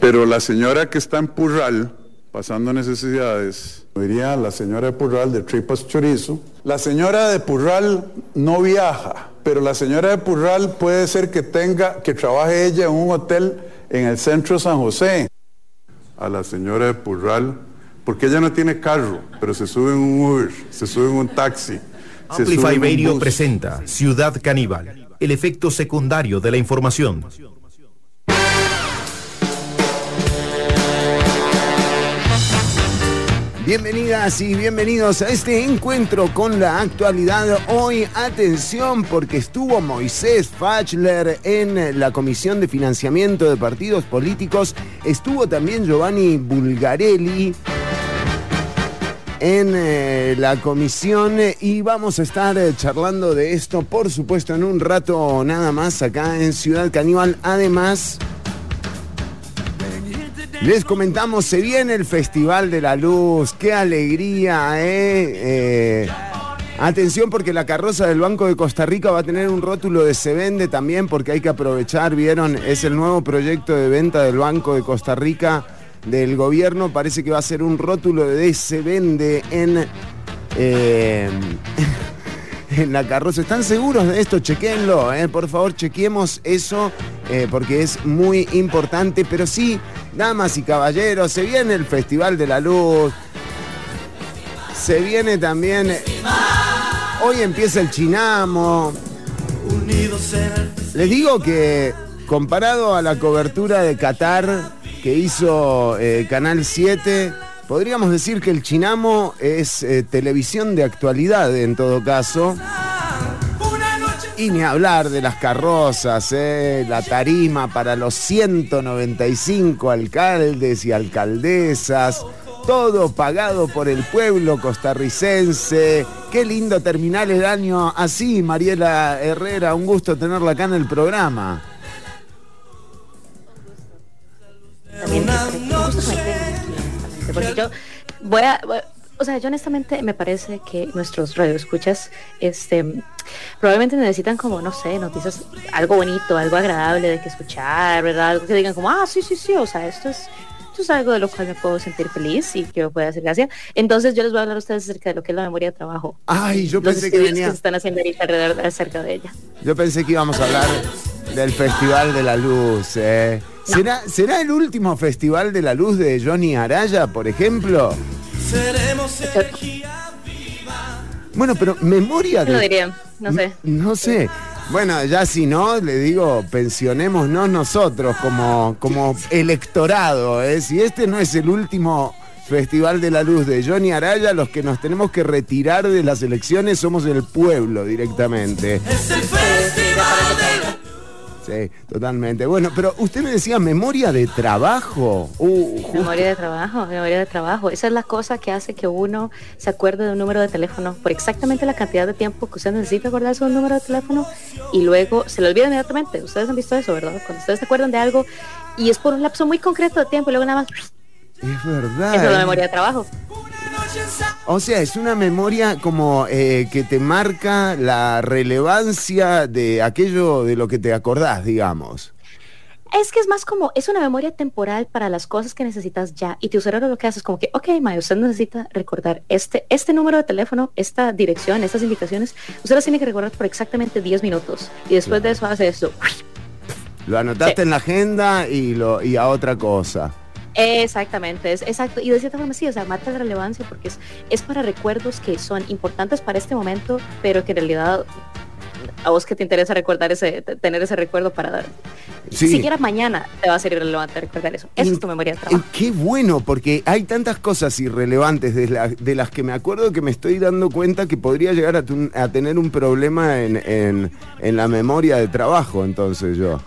Pero la señora que está en Purral, pasando necesidades, diría la señora de Purral de Tripas Chorizo, la señora de Purral no viaja, pero la señora de Purral puede ser que tenga, que trabaje ella en un hotel en el centro de San José. A la señora de Purral, porque ella no tiene carro, pero se sube en un Uber, se sube en un taxi. Amplify Radio presenta Ciudad Caníbal, el efecto secundario de la información. Bienvenidas y bienvenidos a este encuentro con la actualidad. Hoy, atención, porque estuvo Moisés Fachler en la Comisión de Financiamiento de Partidos Políticos, estuvo también Giovanni Bulgarelli en eh, la comisión y vamos a estar eh, charlando de esto, por supuesto, en un rato nada más acá en Ciudad Caníbal. Además, les comentamos, se viene el Festival de la Luz, qué alegría, ¿eh? ¿eh? Atención porque la carroza del Banco de Costa Rica va a tener un rótulo de se vende también porque hay que aprovechar, vieron, es el nuevo proyecto de venta del Banco de Costa Rica del gobierno, parece que va a ser un rótulo de se vende en... Eh, en la carroza. ¿Están seguros de esto? Chequenlo, eh. por favor, chequemos eso eh, porque es muy importante. Pero sí, damas y caballeros, se viene el Festival de la Luz. Se viene también. Hoy empieza el Chinamo. Les digo que comparado a la cobertura de Qatar que hizo eh, Canal 7 Podríamos decir que el Chinamo es eh, televisión de actualidad en todo caso. Y ni hablar de las carrozas, eh, la tarima para los 195 alcaldes y alcaldesas, todo pagado por el pueblo costarricense. Qué lindo terminar el año así, Mariela Herrera, un gusto tenerla acá en el programa. Porque yo voy a, o sea, yo honestamente me parece que nuestros radioescuchas, este, probablemente necesitan como, no sé, noticias, algo bonito, algo agradable de que escuchar, ¿verdad? Algo que digan como, ah, sí, sí, sí, o sea, esto es, esto es algo de lo cual me puedo sentir feliz y que me puede hacer gracia. Entonces yo les voy a hablar a ustedes acerca de lo que es la memoria de trabajo. Ay, yo pensé que venía... que se están haciendo ahorita alrededor acerca de ella. Yo pensé que íbamos a hablar del Festival de la Luz, eh. ¿Será, ¿Será el último Festival de la Luz de Johnny Araya, por ejemplo? Bueno, pero memoria de... No diría, no sé. No sé. Bueno, ya si no, le digo, pensionémonos nosotros como, como electorado. ¿eh? Si este no es el último Festival de la Luz de Johnny Araya, los que nos tenemos que retirar de las elecciones somos el pueblo directamente. Es el festival de Sí, totalmente. Bueno, pero usted me decía memoria de trabajo. Uh, memoria de trabajo, memoria de trabajo. Esa es la cosa que hace que uno se acuerde de un número de teléfono por exactamente la cantidad de tiempo que usted necesita acordarse de un número de teléfono y luego se lo olvida inmediatamente. Ustedes han visto eso, ¿verdad? Cuando ustedes se acuerdan de algo y es por un lapso muy concreto de tiempo y luego nada más... Es verdad. Es la memoria de trabajo. O sea, es una memoria como eh, que te marca la relevancia de aquello de lo que te acordás, digamos. Es que es más como, es una memoria temporal para las cosas que necesitas ya. Y tu cerebro lo que hace es como que, ok, Maya, usted necesita recordar este, este número de teléfono, esta dirección, estas indicaciones. Usted las tiene que recordar por exactamente 10 minutos. Y después de eso hace esto. Lo anotaste en la agenda y, lo, y a otra cosa. Exactamente, es exacto. Y de cierta forma sí, o sea, marca de relevancia porque es, es para recuerdos que son importantes para este momento, pero que en realidad a vos que te interesa recordar ese, tener ese recuerdo para sí. siquiera mañana te va a ser irrelevante recordar eso. Eso es tu memoria de trabajo. Qué bueno, porque hay tantas cosas irrelevantes de, de, las que me acuerdo que me estoy dando cuenta que podría llegar a, a tener un problema en, en, en la memoria de trabajo, entonces yo.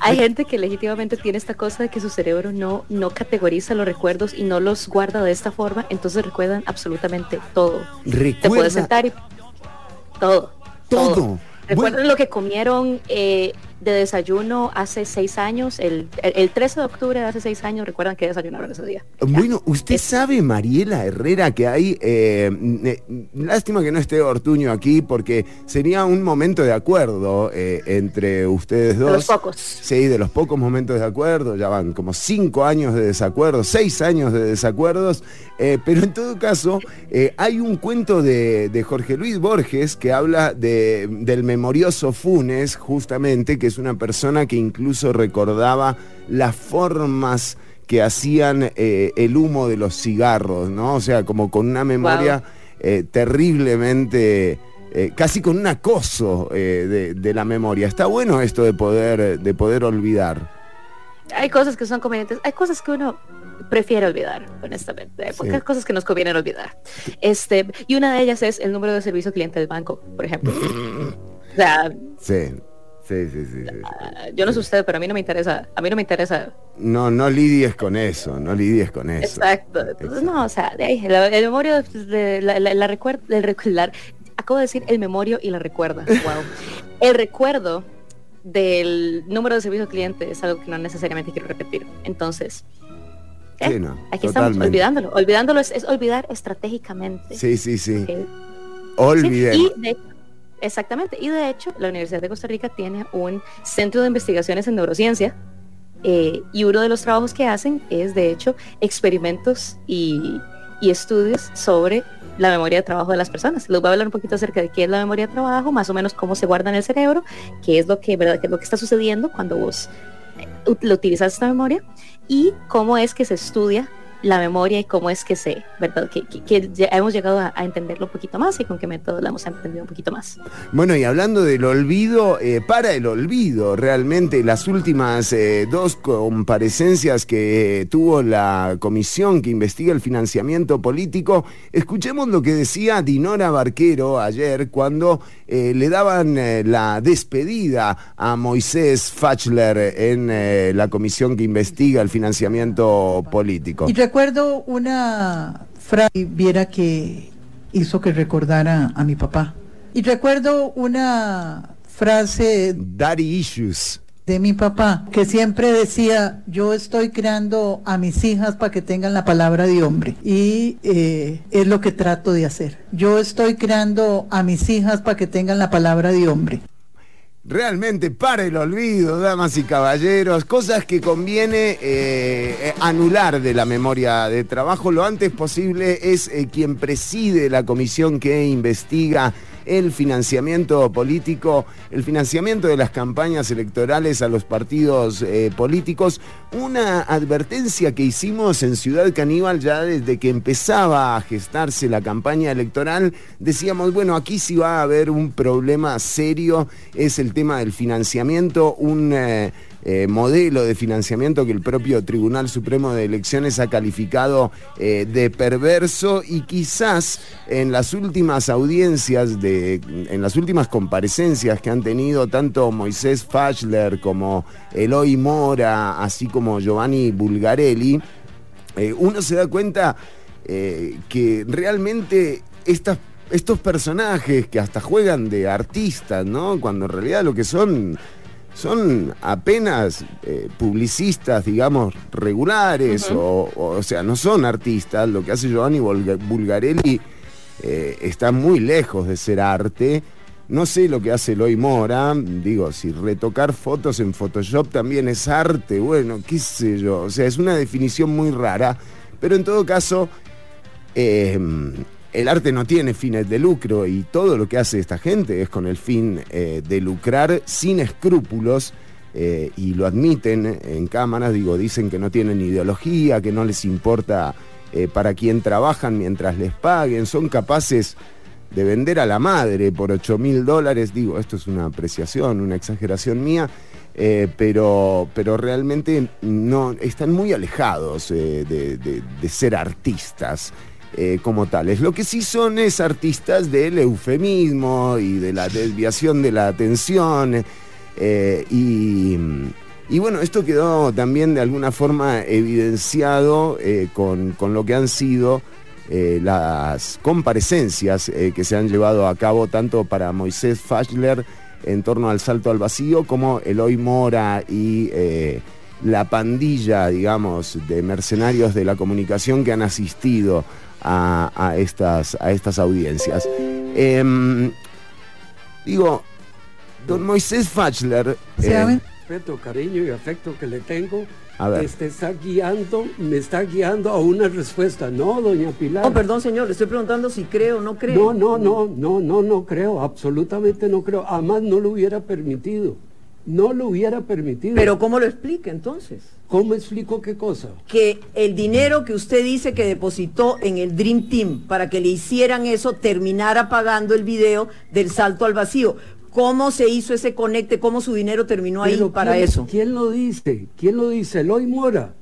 Hay gente que legítimamente tiene esta cosa de que su cerebro no, no categoriza los recuerdos y no los guarda de esta forma, entonces recuerdan absolutamente todo. Te puedes sentar y todo. Todo. Recuerdan lo que comieron eh, de desayuno hace seis años, el, el, 13 de octubre de hace seis años, recuerdan que desayunaron ese día. Bueno, usted sabe, Mariela Herrera, que hay, eh, eh, lástima que no esté Ortuño aquí, porque sería un momento de acuerdo eh, entre ustedes dos. De los pocos. Sí, de los pocos momentos de acuerdo, ya van como cinco años de desacuerdo, seis años de desacuerdos, pero en todo caso, hay un cuento de, Jorge Luis Borges que habla de, del memorioso Funes, justamente, que es una persona que incluso recordaba las formas que hacían eh, el humo de los cigarros, ¿no? O sea, como con una memoria eh, terriblemente, eh, casi con un acoso de, la memoria. Está bueno esto de poder, de poder olvidar. Hay cosas que son convenientes, hay cosas que uno prefiere olvidar, honestamente. Hay cosas que nos conviene olvidar. Este, y una de ellas es el número de servicio cliente del banco, por ejemplo. o sea, sí. Sí, sí, sí, ah, yo no sé usted, pero a mí no me interesa. A mí no me interesa. No, no lidies con eso, no lidies con eso. Exacto. Entonces, no, o sea, la, el memorio, de, la, la, recuerda, el acabo de decir el memorio y la recuerda. Wow. el recuerdo del número de servicio cliente es algo que no necesariamente quiero repetir. Entonces, ¿eh? aquí estamos olvidándolo. Olvidándolo es, olvidar estratégicamente. Sí, sí, sí. Olvidar. y de Exactamente. Y de hecho, la Universidad de Costa Rica tiene un centro de investigaciones en neurociencia eh, y uno de los trabajos que hacen es, de hecho, experimentos y, estudios sobre la memoria de trabajo de las personas. Les voy a hablar un poquito acerca de qué es la memoria de trabajo, más o menos cómo se guarda en el cerebro, qué es lo que, ¿verdad? Qué es lo que está sucediendo cuando vos eh, utilizas esta memoria y cómo es que se estudia la memoria y cómo es que se, ¿verdad? Que, hemos llegado a, entenderlo un poquito más y con qué método la hemos entendido un poquito más. Bueno, y hablando del olvido, eh, para el olvido, realmente las últimas eh, dos comparecencias que tuvo la comisión que investiga el financiamiento político, escuchemos lo que decía Dinora Barquero ayer cuando eh, le daban la despedida a Moisés Fachler en la comisión que investiga el financiamiento político recuerdo una frase, viera que hizo que recordara a mi papá. Y recuerdo una frase... Daddy issues. De mi papá, que siempre decía, yo estoy creando a mis hijas para que tengan la palabra de hombre. Y eh, es lo que trato de hacer. Yo estoy creando a mis hijas para que tengan la palabra de hombre realmente para el olvido, damas y caballeros, cosas que conviene eh, anular de la memoria de trabajo. Lo antes posible es eh, quien preside la comisión que investiga el financiamiento político, el financiamiento de las campañas electorales a los partidos eh, políticos. Una advertencia que hicimos en Ciudad Caníbal ya desde que empezaba a gestarse la campaña electoral, decíamos, bueno, aquí sí va a haber un problema serio, es el tema del financiamiento, un... Eh, eh, modelo de financiamiento que el propio Tribunal Supremo de Elecciones ha calificado eh, de perverso y quizás en las últimas audiencias, de, en las últimas comparecencias que han tenido tanto Moisés Fachler como Eloy Mora, así como Giovanni Bulgarelli, eh, uno se da cuenta que realmente estos personajes que hasta juegan de artistas, ¿no? Cuando en realidad lo que son son apenas eh, publicistas, digamos, regulares, o, sea, no son artistas. Lo que hace Giovanni Bulgarelli eh, está muy lejos de ser arte. No sé lo que hace Eloy Mora, digo, si retocar fotos en Photoshop también es arte, bueno, qué sé yo, o sea, es una definición muy rara, pero en todo caso, eh, el arte no tiene fines de lucro y todo lo que hace esta gente es con el fin eh, de lucrar sin escrúpulos eh, y lo admiten en cámaras, digo, dicen que no tienen ideología, que no les importa eh, para quién trabajan mientras les paguen, son capaces de vender a la madre por 8 mil dólares, digo, esto es una apreciación, una exageración mía, pero, pero realmente no, están muy alejados de ser artistas. Eh, como tales. Lo que sí son es artistas del eufemismo y de la desviación de la atención. Eh, y, bueno, esto quedó también de alguna forma evidenciado eh, con, lo que han sido las comparecencias que se han llevado a cabo tanto para Moisés Fachler en torno al salto al vacío, como Eloy Mora y la pandilla, digamos, de mercenarios de la comunicación que han asistido a, estas, a estas audiencias. Em, digo, don Moisés Fachler... Eh, respeto, cariño y afecto que le tengo, este está guiando, me está guiando a una respuesta. No, doña Pilar. Oh, perdón, señor, le estoy preguntando si creo o no creo. No, no, no, no, no, no creo, absolutamente no creo. Además no lo hubiera permitido. No lo hubiera permitido. Pero ¿cómo lo explica entonces? ¿Cómo explico qué cosa? Que el dinero que usted dice que depositó en el Dream Team para que le hicieran eso terminara pagando el video del salto al vacío. ¿Cómo se hizo ese conecte? ¿Cómo su dinero terminó ahí para eso? ¿Quién lo dice? ¿Quién lo dice? Eloy Mora.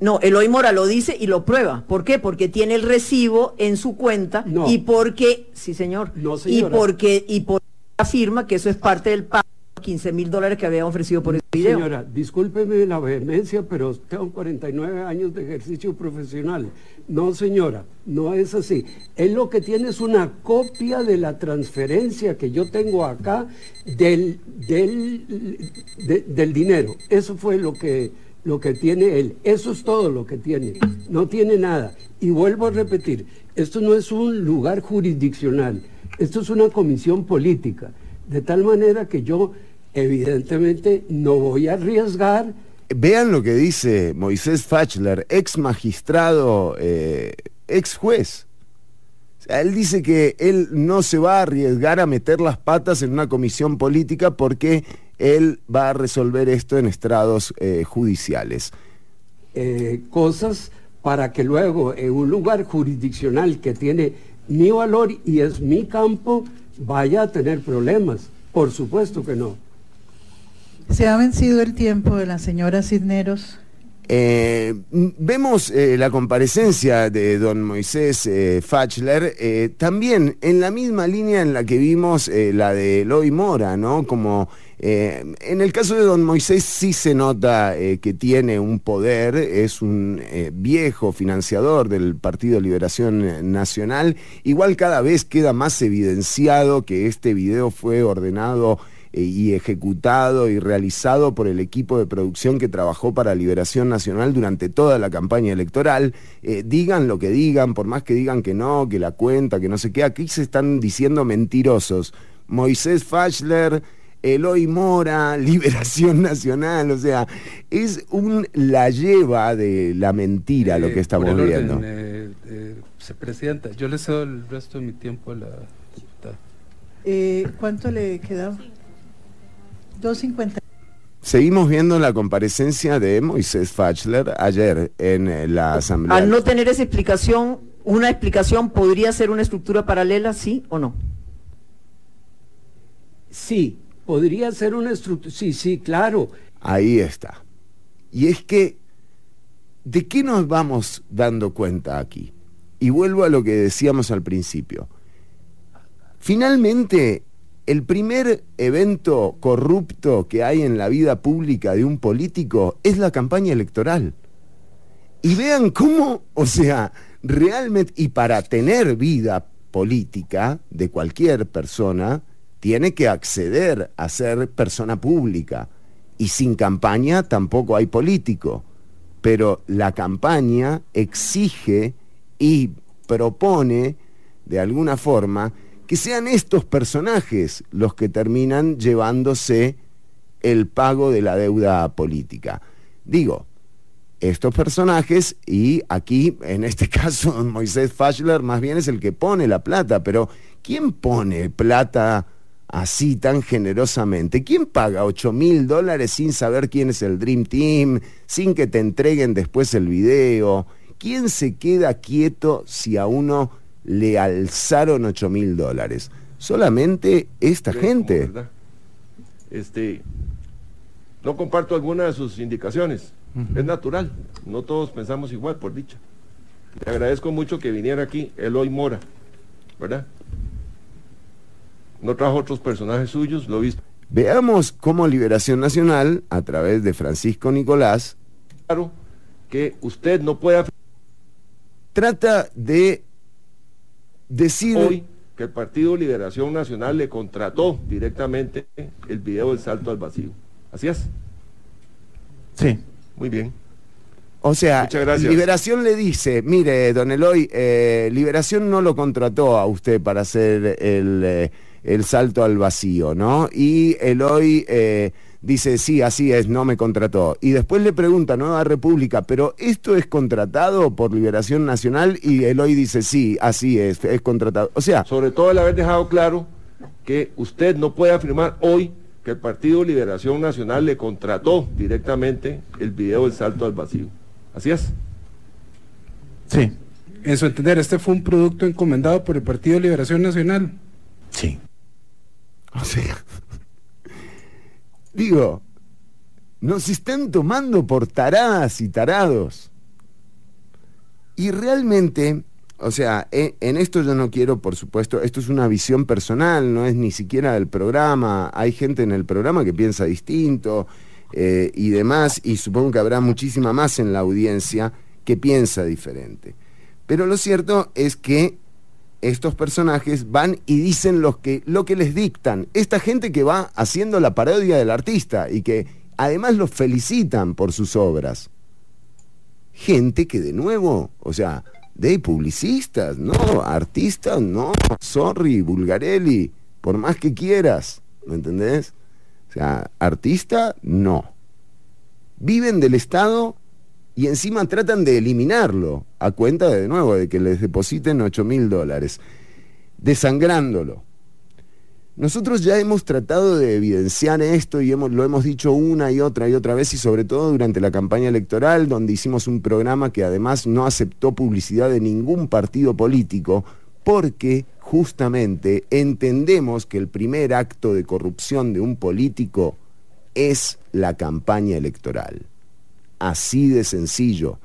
No, Eloy Mora lo dice y lo prueba. ¿Por qué? Porque tiene el recibo en su cuenta y porque, sí señor, no, y porque y porque afirma que eso es parte del pago 15 mil dólares que había ofrecido por ese video. Señora, discúlpeme la vehemencia, pero tengo 49 años de ejercicio profesional. No, señora, no es así. Él lo que tiene es una copia de la transferencia que yo tengo acá del, del, del dinero. Eso fue lo que, lo que tiene él. Eso es todo lo que tiene. No tiene nada. Y vuelvo a repetir, esto no es un lugar jurisdiccional. Esto es una comisión política. De tal manera que yo evidentemente no voy a arriesgar. Vean lo que dice Moisés Fachler, ex magistrado, eh, ex juez. él dice que él no se va a arriesgar a meter las patas en una comisión política porque él va a resolver esto en estrados eh, judiciales. Eh, cosas para que luego en un lugar jurisdiccional que tiene mi valor y es mi campo, vaya a tener problemas. Por supuesto que no. ¿Se ha vencido el tiempo de la señora Cisneros? Eh, vemos eh, la comparecencia de don Moisés eh, Fachler también en la misma línea en la que vimos la de Eloy Mora, ¿no? Como en el caso de don Moisés sí se nota que tiene un poder, es un viejo financiador del Partido Liberación Nacional, igual cada vez queda más evidenciado que este video fue ordenado eh, y ejecutado y realizado por el equipo de producción que trabajó para Liberación Nacional durante toda la campaña electoral. Eh, digan lo que digan, por más que digan que no, que la cuenta, que no sé qué, aquí se están diciendo mentirosos. Moisés Fachler, Eloy Mora, Liberación Nacional, o sea, es un la lleva de la mentira lo que eh, estamos viendo. Presidenta, yo le cedo el resto de mi tiempo a la diputada. ¿Cuánto le quedaba? 250. Seguimos viendo la comparecencia de Moisés Fachler ayer en la Asamblea. Al no tener esa explicación, ¿una explicación podría ser una estructura paralela, sí o no? Sí, podría ser una estructura, sí, sí, claro. Ahí está. Y es que, ¿de qué nos vamos dando cuenta aquí? Y vuelvo a lo que decíamos al principio. Finalmente, el primer evento corrupto que hay en la vida pública de un político es la campaña electoral. Y vean cómo, o sea, realmente, y para tener vida política de cualquier persona, tiene que acceder a ser persona pública. Y sin campaña tampoco hay político. Pero la campaña exige y propone, de alguna forma, que sean estos personajes los que terminan llevándose el pago de la deuda política. Digo, estos personajes, y aquí en este caso Moisés Fachler más bien es el que pone la plata, pero ¿quién pone plata así tan generosamente? ¿Quién paga 8 mil dólares sin saber quién es el Dream Team, sin que te entreguen después el video? ¿Quién se queda quieto si a uno le alzaron 8 mil dólares. Solamente esta gente. Este, no comparto alguna de sus indicaciones. Es natural. No todos pensamos igual, por dicha. Le agradezco mucho que viniera aquí Eloy Mora, ¿verdad? No trajo otros personajes suyos, lo he visto. Veamos cómo Liberación Nacional, a través de Francisco Nicolás, claro que usted no puede trata de decir que el Partido Liberación Nacional le contrató directamente el video del salto al vacío. ¿Así es? Sí. Muy bien. O sea. Liberación le dice, mire, don Eloy, eh, Liberación no lo contrató a usted para hacer el, eh, el salto al vacío, ¿no? Y Eloy eh, dice, sí, así es, no me contrató. Y después le pregunta a Nueva República, pero ¿esto es contratado por Liberación Nacional? Y Eloy dice, sí, así es, es contratado. O sea, Sobre todo el haber dejado claro que usted no puede afirmar hoy que el Partido Liberación Nacional le contrató directamente el video del salto al vacío. ¿Así es? sí, En su entender, este fue un producto encomendado por el Partido Liberación Nacional. sí. O sea, digo, nos están tomando por taradas y tarados. Y realmente, o sea, e- en esto yo no quiero, por supuesto, esto es una visión personal, no es ni siquiera del programa. Hay gente en el programa que piensa distinto eh, y demás, y supongo que habrá muchísima más en la audiencia que piensa diferente. Pero lo cierto es que estos personajes van y dicen que, lo que les dictan. Esta gente que va haciendo la parodia del artista y que además los felicitan por sus obras. Gente que de nuevo, o sea, de publicistas, no, artistas, no, sorry, Bulgarelli, por más que quieras, ¿me entendés? O sea, artista, no. Viven del Estado y encima tratan de eliminarlo a cuenta de, de nuevo de que les depositen 8 mil dólares, desangrándolo. Nosotros ya hemos tratado de evidenciar esto y hemos, lo hemos dicho una y otra y otra vez y sobre todo durante la campaña electoral donde hicimos un programa que además no aceptó publicidad de ningún partido político porque justamente entendemos que el primer acto de corrupción de un político es la campaña electoral. Así de sencillo.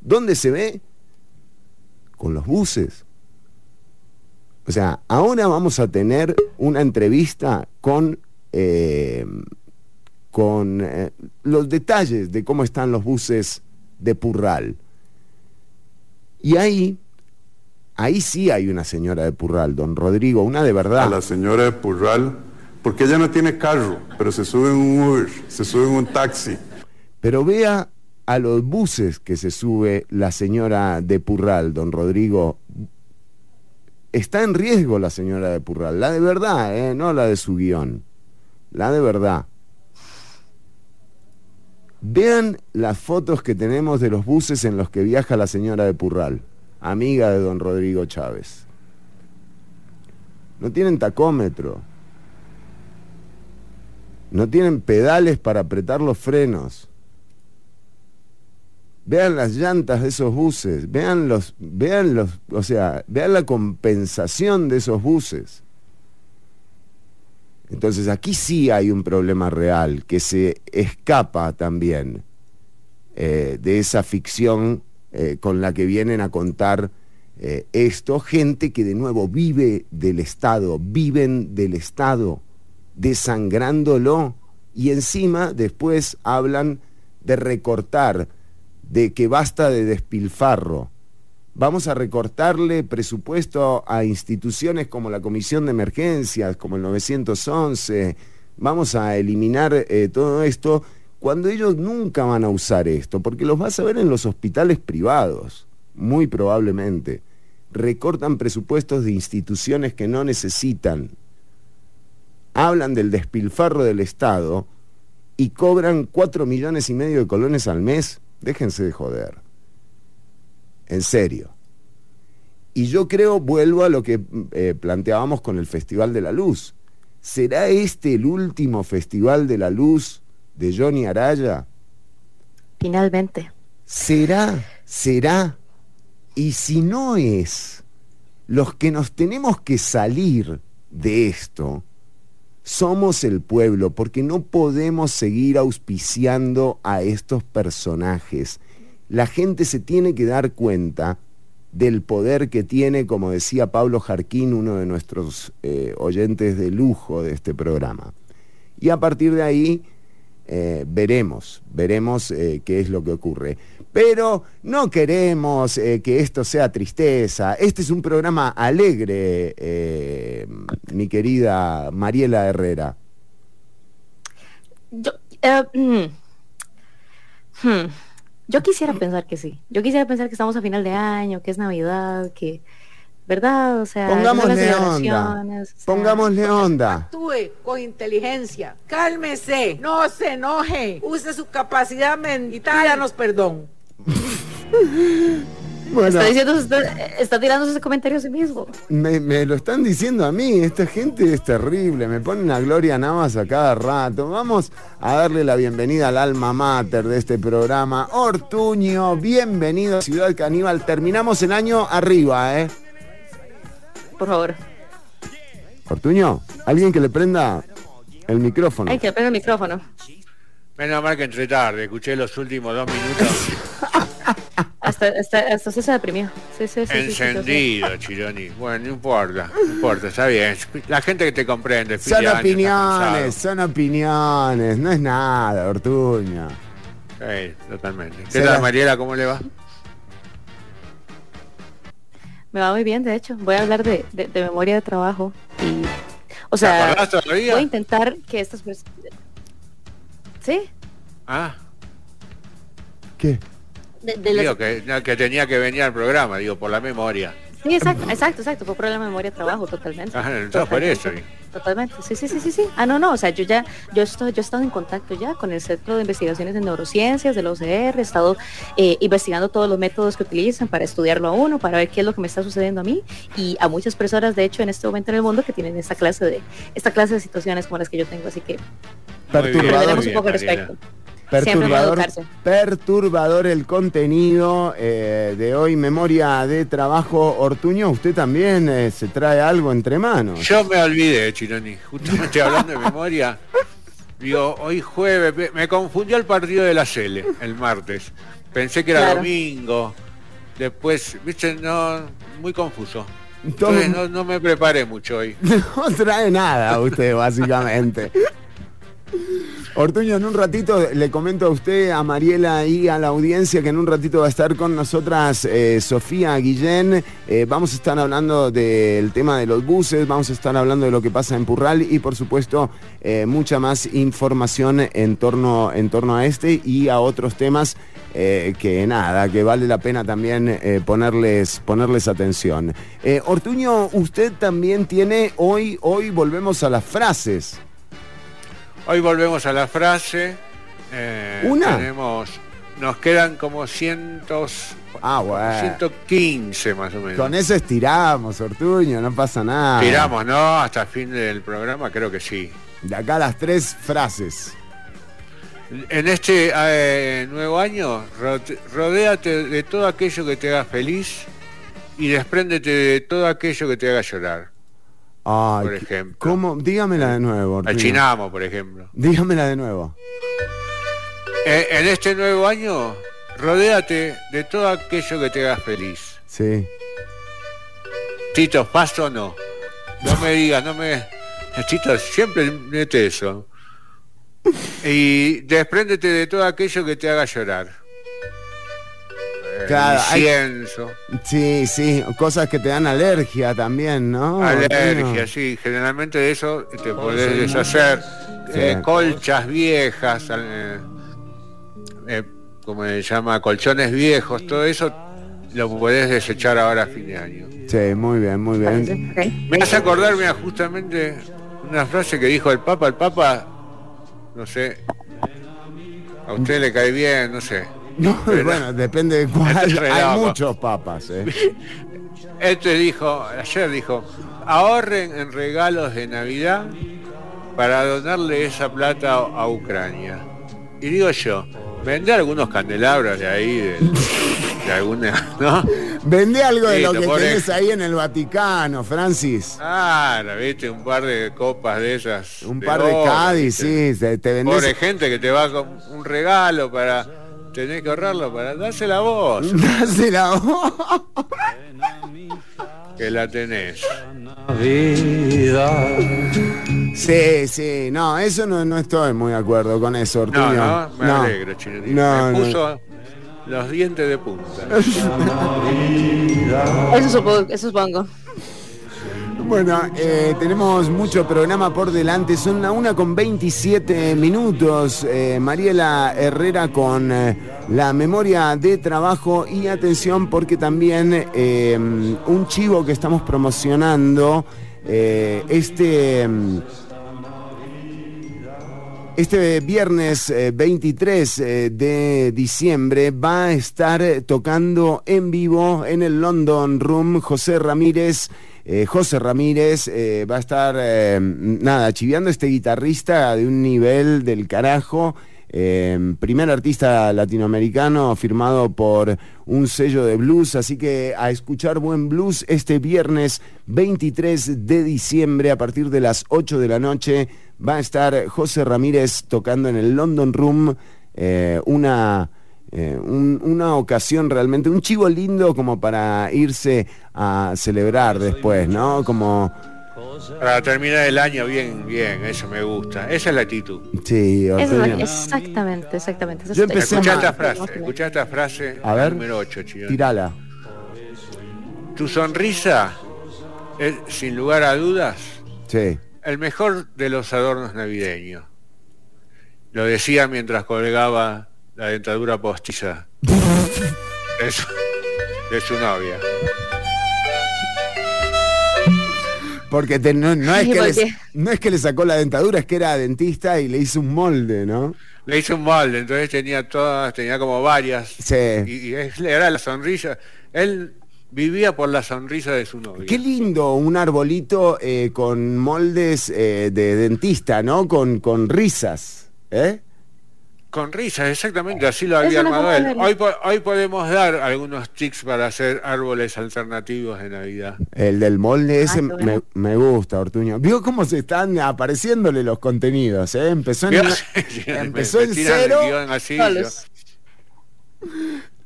¿Dónde se ve? Con los buses. O sea, ahora vamos a tener una entrevista con, eh, con eh, los detalles de cómo están los buses de Purral. Y ahí, ahí sí hay una señora de Purral, don Rodrigo, una de A verdad. la señora de Purral, porque ella no tiene carro, pero se sube en un Uber, se sube en un taxi. Pero vea a los buses que se sube la señora de Purral, don Rodrigo. Está en riesgo la señora de Purral, la de verdad, ¿eh? no la de su guion, la de verdad. Vean las fotos que tenemos de los buses en los que viaja la señora de Purral, amiga de don Rodrigo Chávez. No tienen tacómetro, no tienen pedales para apretar los frenos. Vean las llantas de esos buses, vean los, vean los, o sea, vean la compensación de esos buses. Entonces aquí sí hay un problema real que se escapa también eh, de esa ficción eh, con la que vienen a contar eh, esto, gente que de nuevo vive del Estado, viven del Estado, desangrándolo y encima después hablan de recortar, de que basta de despilfarro. Vamos a recortarle presupuesto a instituciones como la Comisión de Emergencias, como el 911. Vamos a eliminar eh, todo esto cuando ellos nunca van a usar esto, porque los vas a ver en los hospitales privados, muy probablemente. Recortan presupuestos de instituciones que no necesitan. Hablan del despilfarro del Estado y cobran cuatro millones y medio de colones al mes. Déjense de joder. En serio. Y yo creo, vuelvo a lo que eh, planteábamos con el Festival de la Luz. ¿Será este el último Festival de la Luz de Johnny Araya? Finalmente. ¿Será? ¿Será? Y si no es, los que nos tenemos que salir de esto somos el pueblo, porque no podemos seguir auspiciando a estos personajes. La gente se tiene que dar cuenta del poder que tiene, como decía Pablo Jarquín, uno de nuestros eh, oyentes de lujo de este programa. Y a partir de ahí, eh, veremos, veremos eh, qué es lo que ocurre. Pero no queremos eh, que esto sea tristeza. Este es un programa alegre, eh, mi querida Mariela Herrera. Yo, eh, mm, hmm, yo quisiera pensar que sí. Yo quisiera pensar que estamos a final de año, que es Navidad, que, ¿verdad? O sea, Pongámosle onda. o sea, onda. Actúe con inteligencia. Cálmese. No se enoje. Use su capacidad mental. Y pídanos perdón. Bueno, Está, diciendo, está, está tirando ese comentario a sí mismo. me, me lo están diciendo a mí. Esta gente es terrible. Me ponen a Gloria Navas a cada rato. Vamos a darle la bienvenida al alma mater de este programa. Ortuño, bienvenido a Ciudad Caníbal. Terminamos el año arriba, ¿eh? Por favor. Ortuño, alguien que le prenda el micrófono. Ay, que prenda el micrófono. Menos mal que entré tarde, escuché los últimos dos minutos. Hasta, hasta, hasta se deprimió. Sí, sí, sí, sí, sí, sí, sí. Encendido, Chironi. Bueno, no importa, no importa, está bien. La gente que te comprende. Son opiniones, son opiniones. No es nada, Ortuño. Sí, totalmente. ¿Qué tal, la- Mariela? ¿Cómo le va? Me va muy bien, de hecho. Voy a hablar de, de- de memoria de trabajo. Y, o ¿Te sea, voy a intentar que estas personas... ¿Sí? Ah, ¿Qué? De, de las- digo que, no, que tenía que venir al programa, digo, por la memoria. Sí, exacto, exacto, exacto. Fue por la memoria de trabajo, totalmente. Ah, entonces por eso. Totalmente, sí, sí, sí, sí, sí. Ah, no, no, o sea, yo ya, yo estoy, yo he estado en contacto ya con el Centro de Investigaciones en Neurociencias de la OCR, he estado eh, investigando todos los métodos que utilizan para estudiarlo a uno, para ver qué es lo que me está sucediendo a mí y a muchas personas, de hecho, en este momento en el mundo que tienen esta clase de, esta clase de situaciones como las que yo tengo, así que Perturbador. tenemos un poco de respecto. Perturbador, perturbador el contenido eh, de hoy, memoria de trabajo. Ortuño, usted también eh, se trae algo entre manos. Yo me olvidé, Chironi. Justamente hablando de memoria. Digo, hoy jueves, me- confundió el partido de la Cele, el martes. Pensé que era Claro. domingo. Después, viste, no, muy confuso. Entonces no, no me preparé mucho hoy. No trae nada usted, básicamente. Ortuño, en un ratito le comento a usted, a Mariela y a la audiencia que en un ratito va a estar con nosotras eh, Sofía Guillén. Eh, vamos a estar hablando del tema de los buses, vamos a estar hablando de lo que pasa en Purral y por supuesto eh, mucha más información en torno, en torno a este y a otros temas que nada, que vale la pena también ponerles, ponerles atención. Ortuño, usted también tiene hoy, hoy volvemos a las frases. Hoy volvemos a la frase. eh, ¿Una? Tenemos, nos quedan como cientos, Ah, bueno. 115 más o menos. Con eso estiramos, Ortuño, no pasa nada. Tiramos, ¿no? Hasta el fin del programa, creo que sí. De acá las tres frases. En este eh, nuevo año, ro- rodéate de todo aquello que te haga feliz y despréndete de todo aquello que te haga llorar. Ay, Por ejemplo. ¿Cómo? Dígamela de nuevo, Ortuño. chinamo, por ejemplo. Dígamela de nuevo. Eh, en este nuevo año, rodéate de todo aquello que te haga feliz. Sí. Tito, ¿paso o no? No me digas, no me... Tito, siempre mete eso. Y despréndete de todo aquello que te haga llorar. Claro, hay- incienso, Sí, sí, cosas que te dan alergia también, ¿no? alergia, sí. Generalmente de eso te podés deshacer. Sí. Eh, colchas viejas, eh, eh, como se llama, colchones viejos, todo eso lo podés desechar ahora a fin de año. Sí, muy bien, muy bien. Me hace acordar, mira, justamente una frase que dijo el Papa. El Papa, no sé, a usted le cae bien, no sé. No, Pero- bueno, depende de cuál. Hay muchos papas, ¿eh? Este dijo, ayer dijo, ahorren en regalos de Navidad para donarle esa plata a, Ucrania. Y digo yo, vende algunos candelabros de ahí, de, de alguna, ¿no? Vende algo de lo que pone- tenés ahí en el Vaticano, Francis. Ah, viste, un par de copas de esas. Un par de Cádiz, sí, te, te vendés. Pobre gente que te va con un regalo para tenés que ahorrarlo para dársela a vos, Dásela vos. que la tenés. Sí, sí, no, eso no, no estoy muy de acuerdo con eso, Ortuño. no, me alegro, Chironi. No, me no. puso los dientes de punta. Eso supongo. Eso supongo. Bueno, eh, tenemos mucho programa por delante. Son la una con 27 minutos. Eh, Mariela Herrera con eh, la memoria de trabajo y atención porque también un chivo que estamos promocionando este... Este viernes eh, 23 eh, de diciembre va a estar tocando en vivo en el London Room José Ramírez. Eh, José Ramírez eh, va a estar, eh, nada, chiviando este guitarrista de un nivel del carajo. eh, primer artista latinoamericano firmado por un sello de blues, así que a escuchar buen blues este viernes 23 de diciembre a partir de las 8 de la noche va a estar José Ramírez tocando en el London Room una, eh, un- una ocasión realmente, un chivo lindo como para irse a celebrar después, ¿no? Como, Para terminar el año bien, bien, eso me gusta. Esa es la actitud. sí, exactamente, exactamente. Eso Yo empecé Escuchá esta frase, escuchá esta frase A ver. número 8, Chironi. Tirala. Tu sonrisa es, sin lugar a dudas, Sí. el mejor de los adornos navideños. Lo decía mientras colgaba la dentadura postiza de su, de su novia. Porque te- no, no es que le, porque- no es que le sacó la dentadura, es que era dentista y le hizo un molde, ¿no? Le hizo un molde, entonces tenía todas, tenía como varias. Sí. Y, y era la sonrisa. Él vivía por la sonrisa de su novia. Qué lindo un arbolito eh, con moldes eh, de dentista, ¿no? Con, con risas. ¿Eh? Con risas, exactamente, así lo había armado él. Hoy, po- hoy podemos dar algunos tips para hacer árboles alternativos de Navidad. El del molde ese qué me, me gusta, Ortuño. ¿Vio cómo se están apareciéndole los contenidos? eh? Empezó en, una- Me- empezó me en cero, guion así, Solos.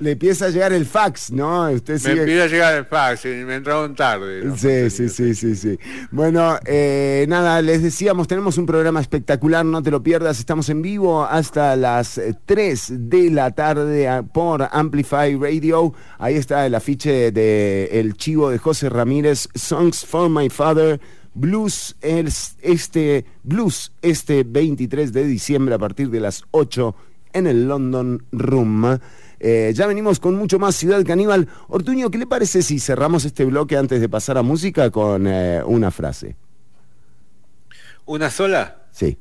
Le empieza a llegar el fax, ¿no? Usted Me sigue... empieza a llegar el fax y me entraron tarde. los Sí, sí, sí, sí, sí. Bueno, eh, nada, les decíamos, tenemos un programa espectacular, no te lo pierdas, estamos en vivo hasta las eh, 3 de la tarde por Amplify Radio. Ahí está el afiche de El Chivo de José Ramírez, Songs for My Father. Blues es este blues este 23 de diciembre a partir de las 8 en el London Room. Eh, ya venimos con mucho más Ciudad Caníbal. Ortuño, ¿qué le parece si cerramos este bloque antes de pasar a música con eh, una frase? ¿Una sola? Sí.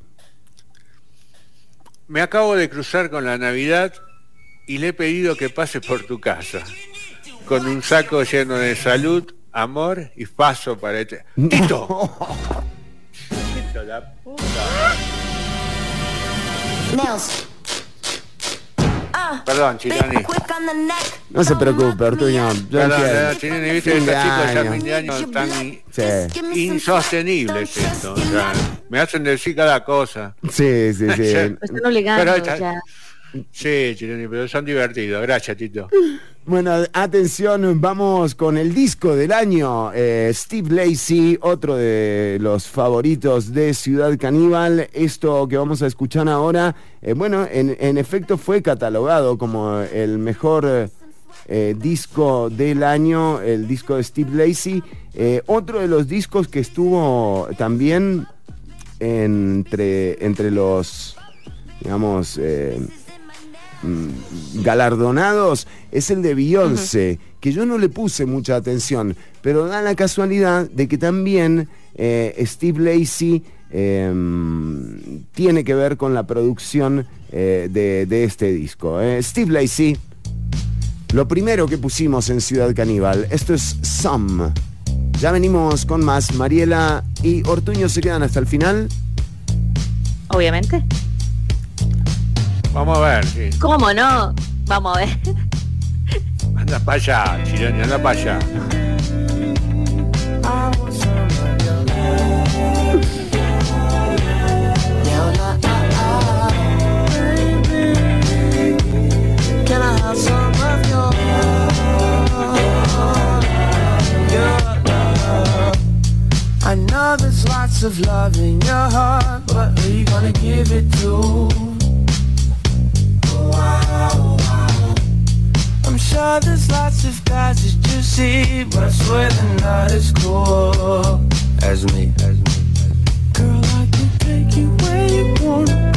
Me acabo de cruzar con la Navidad y le he pedido que pase por tu casa. Con un saco lleno de salud, amor y paso para este. ¡Tito! Tito, la puta. Nails. Perdón, Chironi. No se preocupe, Ortuño. Yo Perdón, entiendo. Chironi, viste, Fin de estos chicos ya año. fin de año tan Sí. insostenibles esto. o sea, me hacen decir cada cosa. Sí, sí, sí. Están Pero ya. Sí, Chironi, pero son divertidos. Gracias, Tito. Bueno, atención, vamos con el disco del año. eh, Steve Lacey, otro de los favoritos de Ciudad Caníbal. Esto que vamos a escuchar ahora, eh, bueno, en, efecto fue catalogado como el mejor eh, disco del año, el disco de Steve Lacey. Otro de los discos que estuvo también entre, entre los, digamos, galardonados es el de Beyoncé, que yo no le puse mucha atención, pero da la casualidad de que también eh, Steve Lacey eh, tiene que ver con la producción eh, de, de este disco. eh. Steve Lacey, lo primero que pusimos en Ciudad Caníbal, esto es Some. Ya venimos con más. Mariela y Ortuño se quedan hasta el final. Obviamente. Vamos a ver, sí. ¿Cómo no? Vamos a ver. Anda para allá, Chironi, anda para allá. I know there's lots of love in your heart, but who you gonna give it to? I'm sure there's lots of guys that you see, but I swear they're not as cool as me. As me. Girl, I can take you where you wanna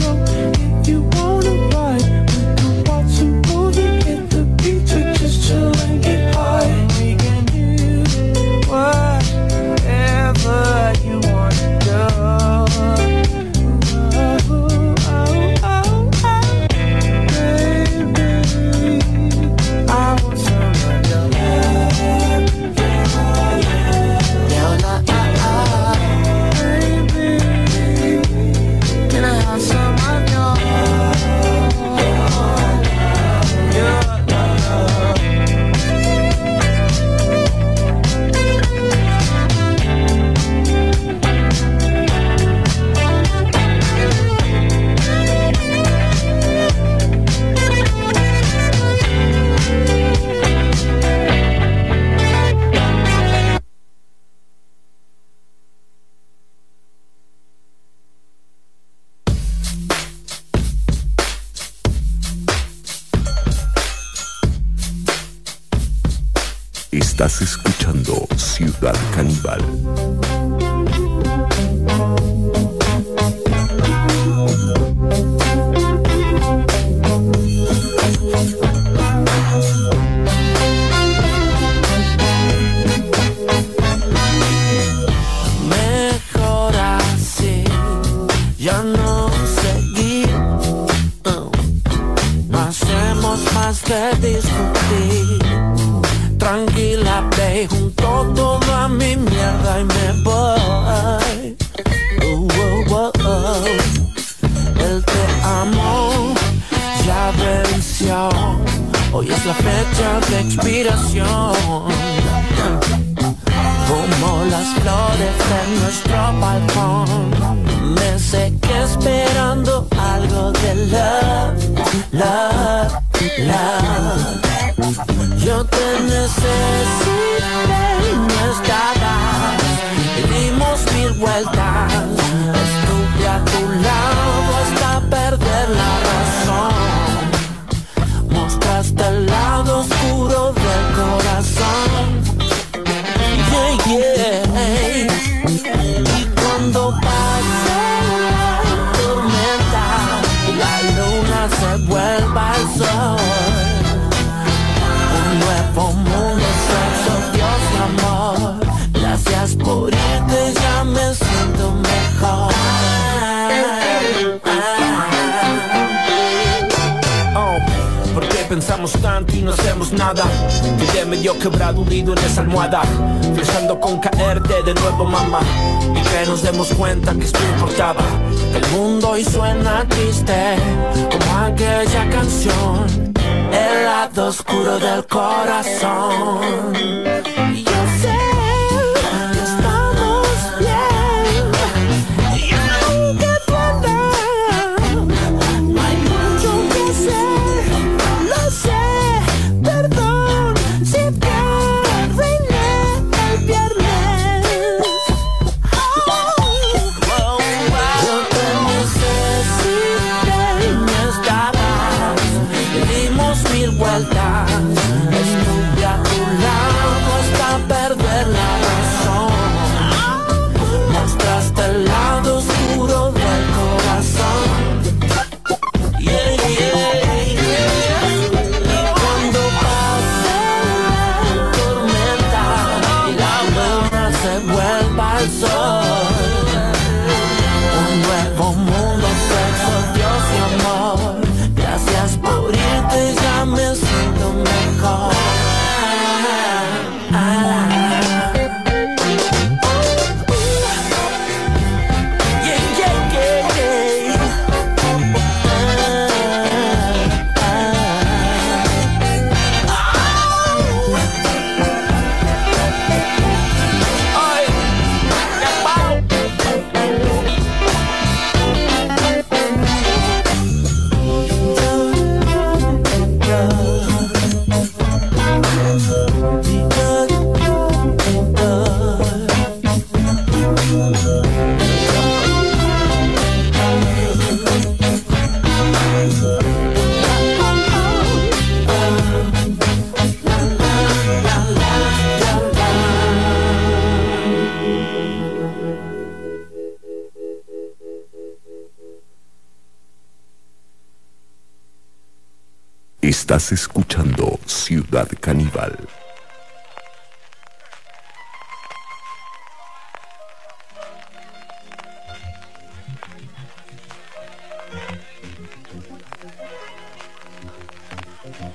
Escuchando Ciudad Caníbal.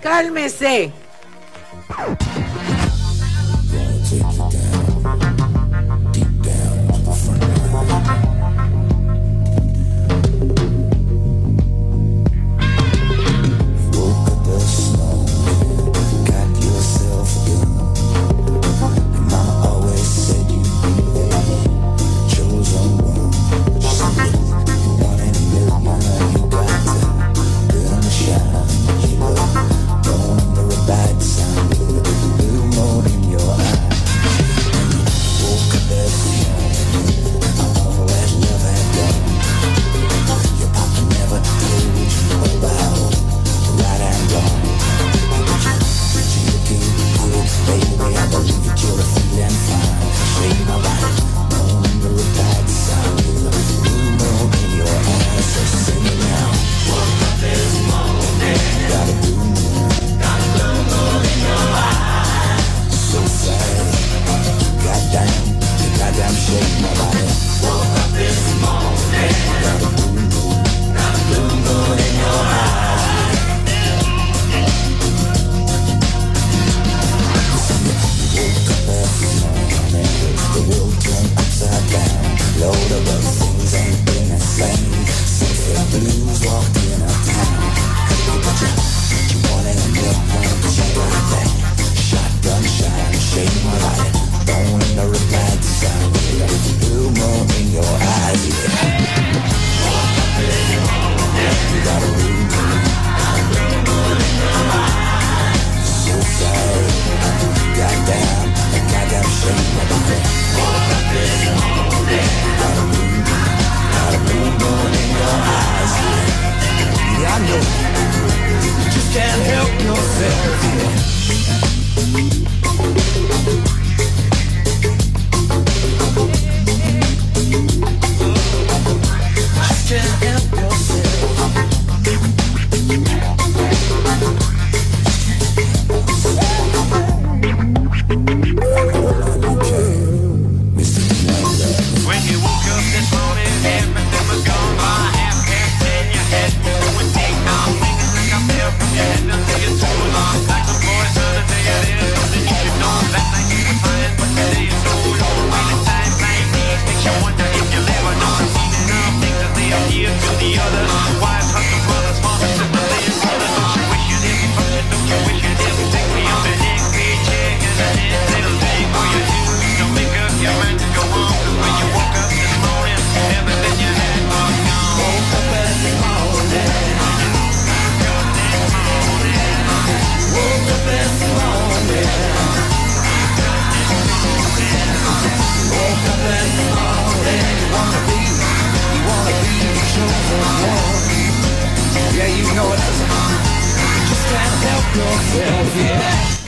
Cálmese.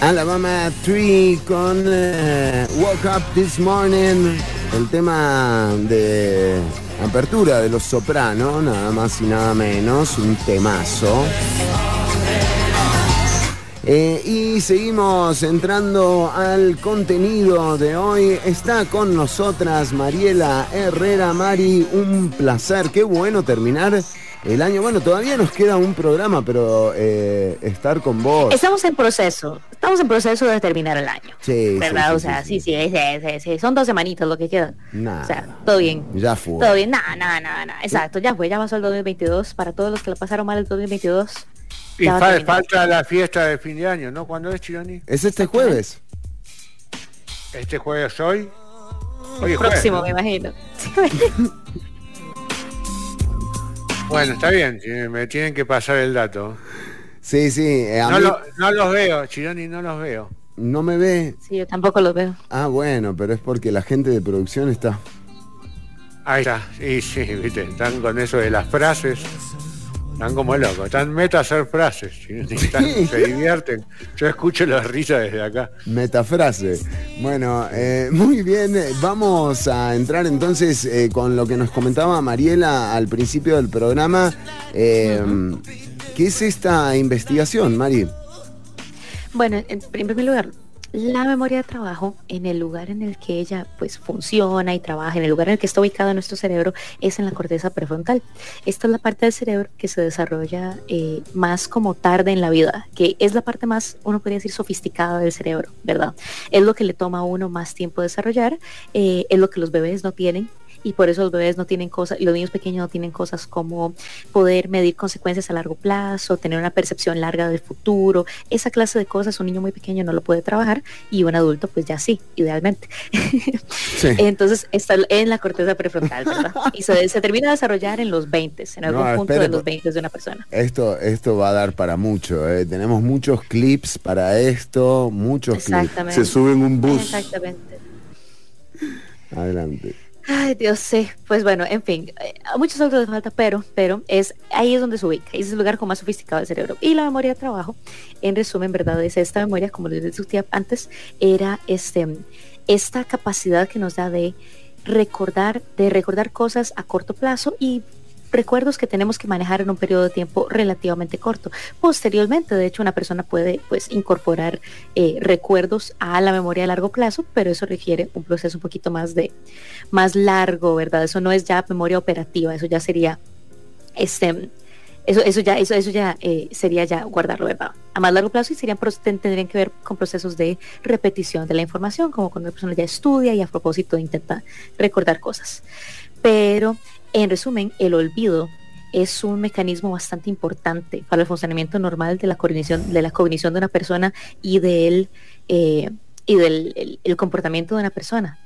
Alabama Tree con eh, Woke Up This Morning, el tema de apertura de los soprano, nada más y nada menos, un temazo. Eh, y seguimos entrando al contenido de hoy. Está con nosotras Mariela Herrera. Mari, un placer. Qué bueno terminar el año. Bueno, todavía nos queda un programa, pero eh, estar con vos. Estamos en proceso, estamos en proceso de terminar el año. Sí, ¿Verdad? sí, o sí, sea, sí, sí, sí, sí, sí, sí, Son dos semanitas lo que queda. Nah, O sea, todo bien. ya fue. Todo bien, nada, nada, nada, nada. Exacto, ya fue, ya pasó el 2022. Para todos los que lo pasaron mal el 2022. Y fa- falta la fiesta de fin de año, ¿no? ¿Cuándo es, Chironi? ¿Es este jueves? Este jueves hoy. Hoy es jueves, Próximo, ¿no? me imagino. Bueno, está bien, me tienen que pasar el dato. Sí, sí. eh, a No, mí- lo- no los veo, Chironi, no los veo. no me ve. Sí, yo tampoco lo veo. Ah, bueno, pero es porque la gente de producción está. Ahí está, sí, sí, viste, están con eso de las frases. Están como locos, están meta a hacer frases, están- se divierten. Yo escucho las risas desde acá. Metafrase. Bueno, eh, muy bien. Vamos a entrar entonces eh, con lo que nos comentaba Mariela al principio del programa. Eh, ¿Qué es esta investigación, Mari? Bueno, en primer lugar, la memoria de trabajo en el lugar en el que ella pues funciona y trabaja, en el lugar en el que está ubicado nuestro cerebro, es en la corteza prefrontal. Esta es la parte del cerebro que se desarrolla eh, más como tarde en la vida, que es la parte más, uno podría decir, sofisticada del cerebro, ¿verdad? Es lo que le toma a uno más tiempo desarrollar, eh, es lo que los bebés no tienen y por eso los bebés no tienen cosas, los niños pequeños no tienen cosas como poder medir consecuencias a largo plazo, tener una percepción larga del futuro, esa clase de cosas un niño muy pequeño no lo puede trabajar y un adulto pues ya sí, idealmente. Entonces está en la corteza prefrontal, ¿verdad? Y se, se termina de desarrollar en los 20, en algún No, punto espere, de los por- 20 de una persona. Esto, esto va a dar para mucho. eh. Tenemos muchos clips para esto, muchos Exactamente. clips. Se sube en un bus. Exactamente. Adelante. Ay, Dios, sí. Pues bueno, en fin, eh, a muchos autos les falta, pero, pero es ahí es donde se ubica, es el lugar con más sofisticado del cerebro. Y la memoria de trabajo, en resumen, ¿verdad? Es esta memoria, como les discutía antes, era este, esta capacidad que nos da de recordar, de recordar cosas a corto plazo y recuerdos que tenemos que manejar en un periodo de tiempo relativamente corto. Posteriormente, de hecho, una persona puede pues incorporar eh, recuerdos a la memoria a largo plazo, pero eso requiere un proceso un poquito más de más largo, ¿verdad? Eso no es ya memoria operativa, eso ya sería este eso, eso ya, eso, eso ya eh, sería ya guardarlo, ¿verdad? A más largo plazo y serían, tendrían que ver con procesos de repetición de la información, como cuando una persona ya estudia y a propósito intenta recordar cosas. Pero, en resumen, el olvido es un mecanismo bastante importante para el funcionamiento normal de la cognición de la de una persona y del eh, y del el- el comportamiento de una persona.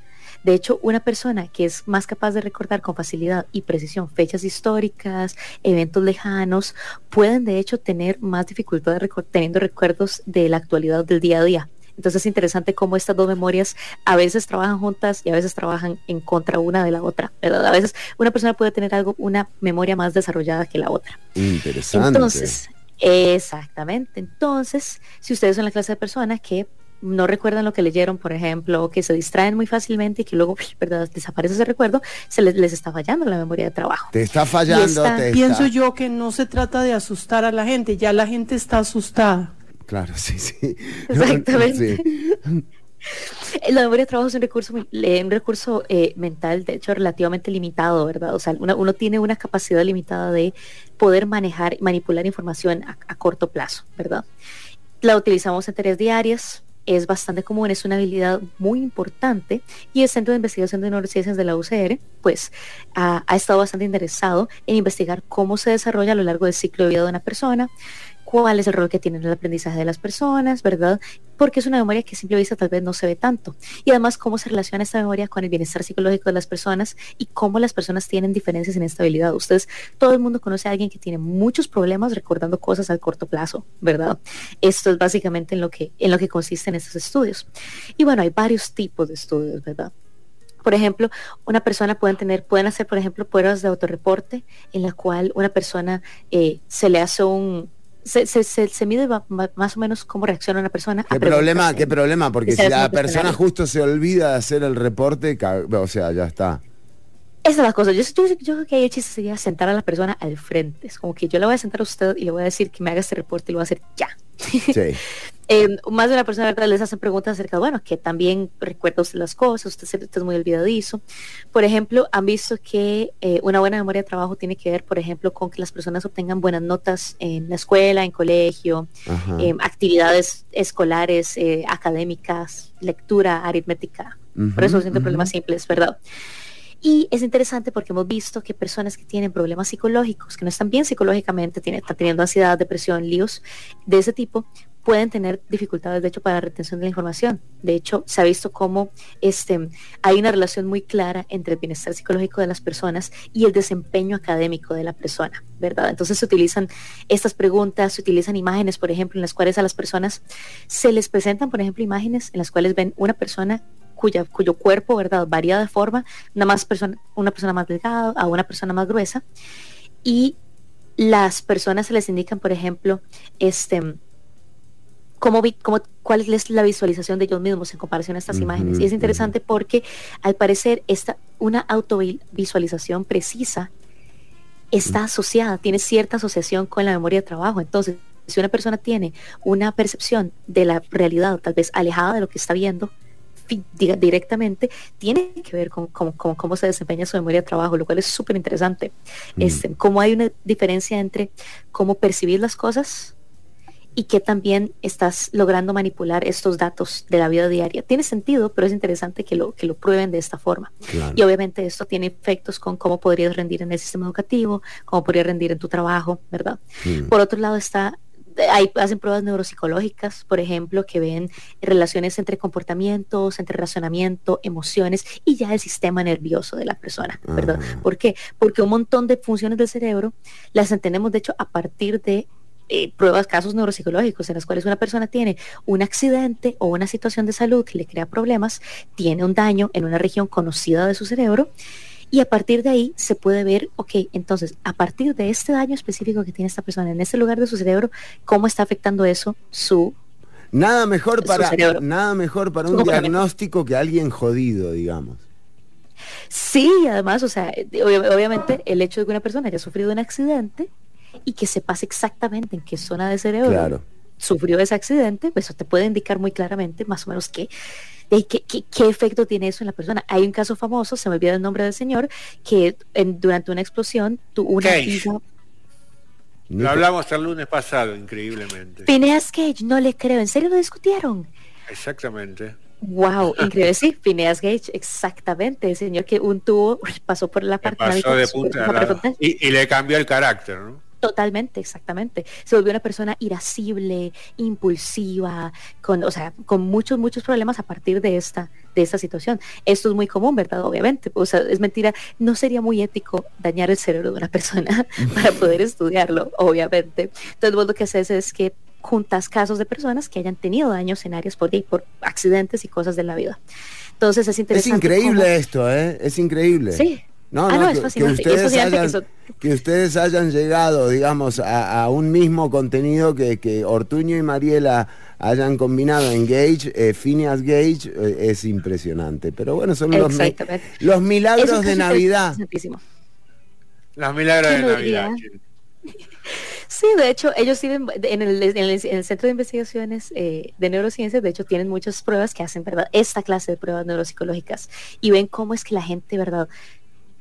De hecho, una persona que es más capaz de recordar con facilidad y precisión fechas históricas, eventos lejanos, pueden de hecho tener más dificultad de recor- teniendo recuerdos de la actualidad del día a día. Entonces es interesante cómo estas dos memorias a veces trabajan juntas y a veces trabajan en contra una de la otra, ¿verdad? A veces una persona puede tener algo, una memoria más desarrollada que la otra. Interesante. Entonces, exactamente. Entonces, si ustedes son la clase de personas que no recuerdan lo que leyeron, por ejemplo, o que se distraen muy fácilmente y que luego, ¿verdad? Desaparece ese recuerdo, se les, les está fallando la memoria de trabajo. te está fallando, esta- te Pienso está- yo que no se trata de asustar a la gente, ya la gente está asustada. Claro, sí, sí. Exactamente. Sí. La memoria de trabajo es un recurso, muy- eh, un recurso eh, mental, de hecho, relativamente limitado, ¿verdad? O sea, uno tiene una capacidad limitada de poder manejar y manipular información a, a corto plazo, ¿verdad? La utilizamos en tareas diarias, es bastante común, es una habilidad muy importante y el Centro de Investigación de Neurociencias de la UCR, pues, ha, ha estado bastante interesado en investigar cómo se desarrolla a lo largo del ciclo de vida de una persona, cuál es el rol que tiene en el aprendizaje de las personas, ¿verdad? Porque es una memoria que a simple vista tal vez no se ve tanto. Y además cómo se relaciona esta memoria con el bienestar psicológico de las personas y cómo las personas tienen diferencias en esta habilidad. Ustedes, todo el mundo conoce a alguien que tiene muchos problemas recordando cosas al corto plazo, ¿verdad? Esto es básicamente en lo que, en lo que consisten estos estudios. Y bueno, hay varios tipos de estudios, ¿verdad? Por ejemplo, una persona pueden tener, pueden hacer, por ejemplo, pruebas de autorreporte en la cual una persona eh, se le hace un se, se, se, se mide más o menos cómo reacciona una persona. ¿Qué problema, qué problema? Porque si la persona justo se olvida de hacer el reporte, o sea, ya está. Esa es la cosa. Yo, yo, yo creo que ahí el chiste sería sentar a la persona al frente. Es como que yo le voy a sentar a usted y le voy a decir que me haga este reporte y lo voy a hacer ya. Sí. Eh, más de una persona ¿verdad? les hacen preguntas acerca de, bueno, que también recuerda usted las cosas, usted, se- usted es muy olvidadizo. Por ejemplo, han visto que eh, una buena memoria de trabajo tiene que ver, por ejemplo, con que las personas obtengan buenas notas en la escuela, en colegio, eh, actividades escolares, eh, académicas, lectura, aritmética, Ujú, resolución de problemas simples, ¿verdad? Y es interesante porque hemos visto que personas que tienen problemas psicológicos, que no están bien psicológicamente, tienen, están teniendo ansiedad, depresión, líos de ese tipo, pueden tener dificultades, de hecho, para la retención de la información. De hecho, se ha visto cómo este, hay una relación muy clara entre el bienestar psicológico de las personas y el desempeño académico de la persona, ¿verdad? Entonces se utilizan estas preguntas, se utilizan imágenes, por ejemplo, en las cuales a las personas se les presentan, por ejemplo, imágenes en las cuales ven una persona cuyo cuerpo, ¿verdad?, varía de forma, una, más persona, una persona más delgada a una persona más gruesa, y las personas se les indican, por ejemplo, este cómo, vi- cómo- cuál es la visualización de ellos mismos en comparación a estas Ujú, imágenes. Y es interesante porque al parecer esta, una autovisualización precisa está asociada, tiene cierta asociación con la memoria de trabajo. Entonces, si una persona tiene una percepción de la realidad tal vez alejada de lo que está viendo directamente, tiene que ver con, con- con cómo se desempeña su memoria de trabajo, lo cual es súper interesante. Este, cómo hay una diferencia entre cómo percibir las cosas y que también estás logrando manipular estos datos de la vida diaria. Tiene sentido, pero es interesante que lo, que lo prueben de esta forma. Claro. Y obviamente esto tiene efectos con cómo podrías rendir en el sistema educativo, cómo podrías rendir en tu trabajo, ¿verdad? Mm. Por otro lado está, hay, hacen pruebas neuropsicológicas, por ejemplo, que ven relaciones entre comportamientos, entre razonamiento, emociones y ya el sistema nervioso de la persona, ¿verdad? ¿Por qué? Porque un montón de funciones del cerebro las entendemos, de hecho, a partir de eh, pruebas, casos neuropsicológicos en las cuales una persona tiene un accidente o una situación de salud que le crea problemas, tiene un daño en una región conocida de su cerebro y a partir de ahí se puede ver, ok, entonces a partir de este daño específico que tiene esta persona en este lugar de su cerebro, cómo está afectando eso su... Nada mejor para nada mejor para un diagnóstico que alguien jodido, digamos. Sí, además, o sea, eh, obvia- obviamente el hecho de que una persona haya sufrido un accidente y que sepas exactamente en qué zona de cerebro Claro. sufrió ese accidente, pues eso te puede indicar muy claramente más o menos qué, de qué, qué- qué efecto tiene eso en la persona. Hay un caso famoso, se me olvida el nombre del señor, que en- durante una explosión tuvo una Cage. hija. Lo hablamos el lunes pasado, increíblemente. Phineas Cage, no le creo, ¿en serio lo discutieron? Exactamente. Wow, increíble, sí, Phineas Gage, exactamente, el señor que un tubo pasó por la parte Pasó de punta y, y le cambió el carácter, ¿no? Totalmente, exactamente. Se volvió una persona irascible, impulsiva, con, o sea, con muchos, muchos problemas a partir de esta, de esta situación. Esto es muy común, ¿verdad? Obviamente. O sea, es mentira. No sería muy ético dañar el cerebro de una persona para poder estudiarlo, obviamente. Entonces, vos lo que haces es que juntas casos de personas que hayan tenido daños en áreas por, por accidentes y cosas de la vida. Entonces es Es interesante. increíble cómo- esto, ¿eh? Es increíble. Sí. No, Ah, no, no, es que fascinante. Ustedes que hayan, eso- que ustedes hayan llegado, digamos, a, a un mismo contenido que, que Ortuño y Mariela hayan combinado en Gage, eh, Phineas Gage, eh, es impresionante. Pero bueno, son los, mi- milagros de Navidad. Los milagros de ¿Quién lo Navidad. Sí, de hecho, ellos tienen, en el, en el- en el Centro de Investigaciones eh, de Neurociencias, de hecho, tienen muchas pruebas que hacen, ¿verdad? Esta clase de pruebas neuropsicológicas y ven cómo es que la gente, ¿verdad?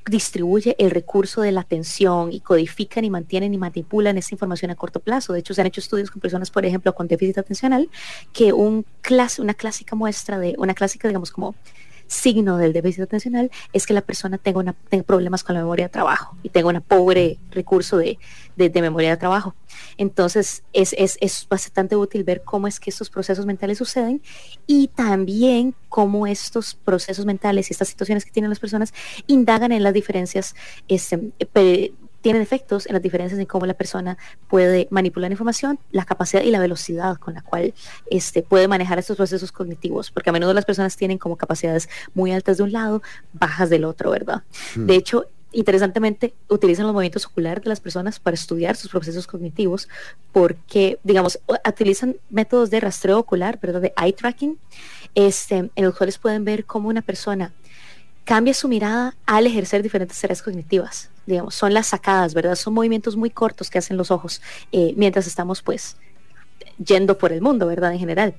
Distribuye el recurso de la atención y codifican y mantienen y manipulan esa información a corto plazo. De hecho, se han hecho estudios con personas, por ejemplo, con déficit atencional, que un clase, una clásica muestra de, una clásica, digamos, como signo del déficit atencional es que la persona tenga, problemas con la memoria de trabajo y tenga un pobre recurso de, de- de memoria de trabajo. Entonces es, es, es bastante útil ver cómo es que estos procesos mentales suceden y también cómo estos procesos mentales y estas situaciones que tienen las personas indagan en las diferencias este, pe- tienen efectos en las diferencias en cómo la persona puede manipular información, la capacidad y la velocidad con la cual este, puede manejar estos procesos cognitivos, porque a menudo las personas tienen como capacidades muy altas de un lado, bajas del otro, ¿verdad? Hmm. De hecho, interesantemente, utilizan los movimientos oculares de las personas para estudiar sus procesos cognitivos, porque, digamos, utilizan métodos de rastreo ocular, ¿verdad? De eye tracking, este, en los cuales pueden ver cómo una persona cambia su mirada al ejercer diferentes tareas cognitivas. Digamos, son las sacadas, ¿verdad? Son movimientos muy cortos que hacen los ojos eh, mientras estamos, pues, yendo por el mundo, ¿verdad? En general.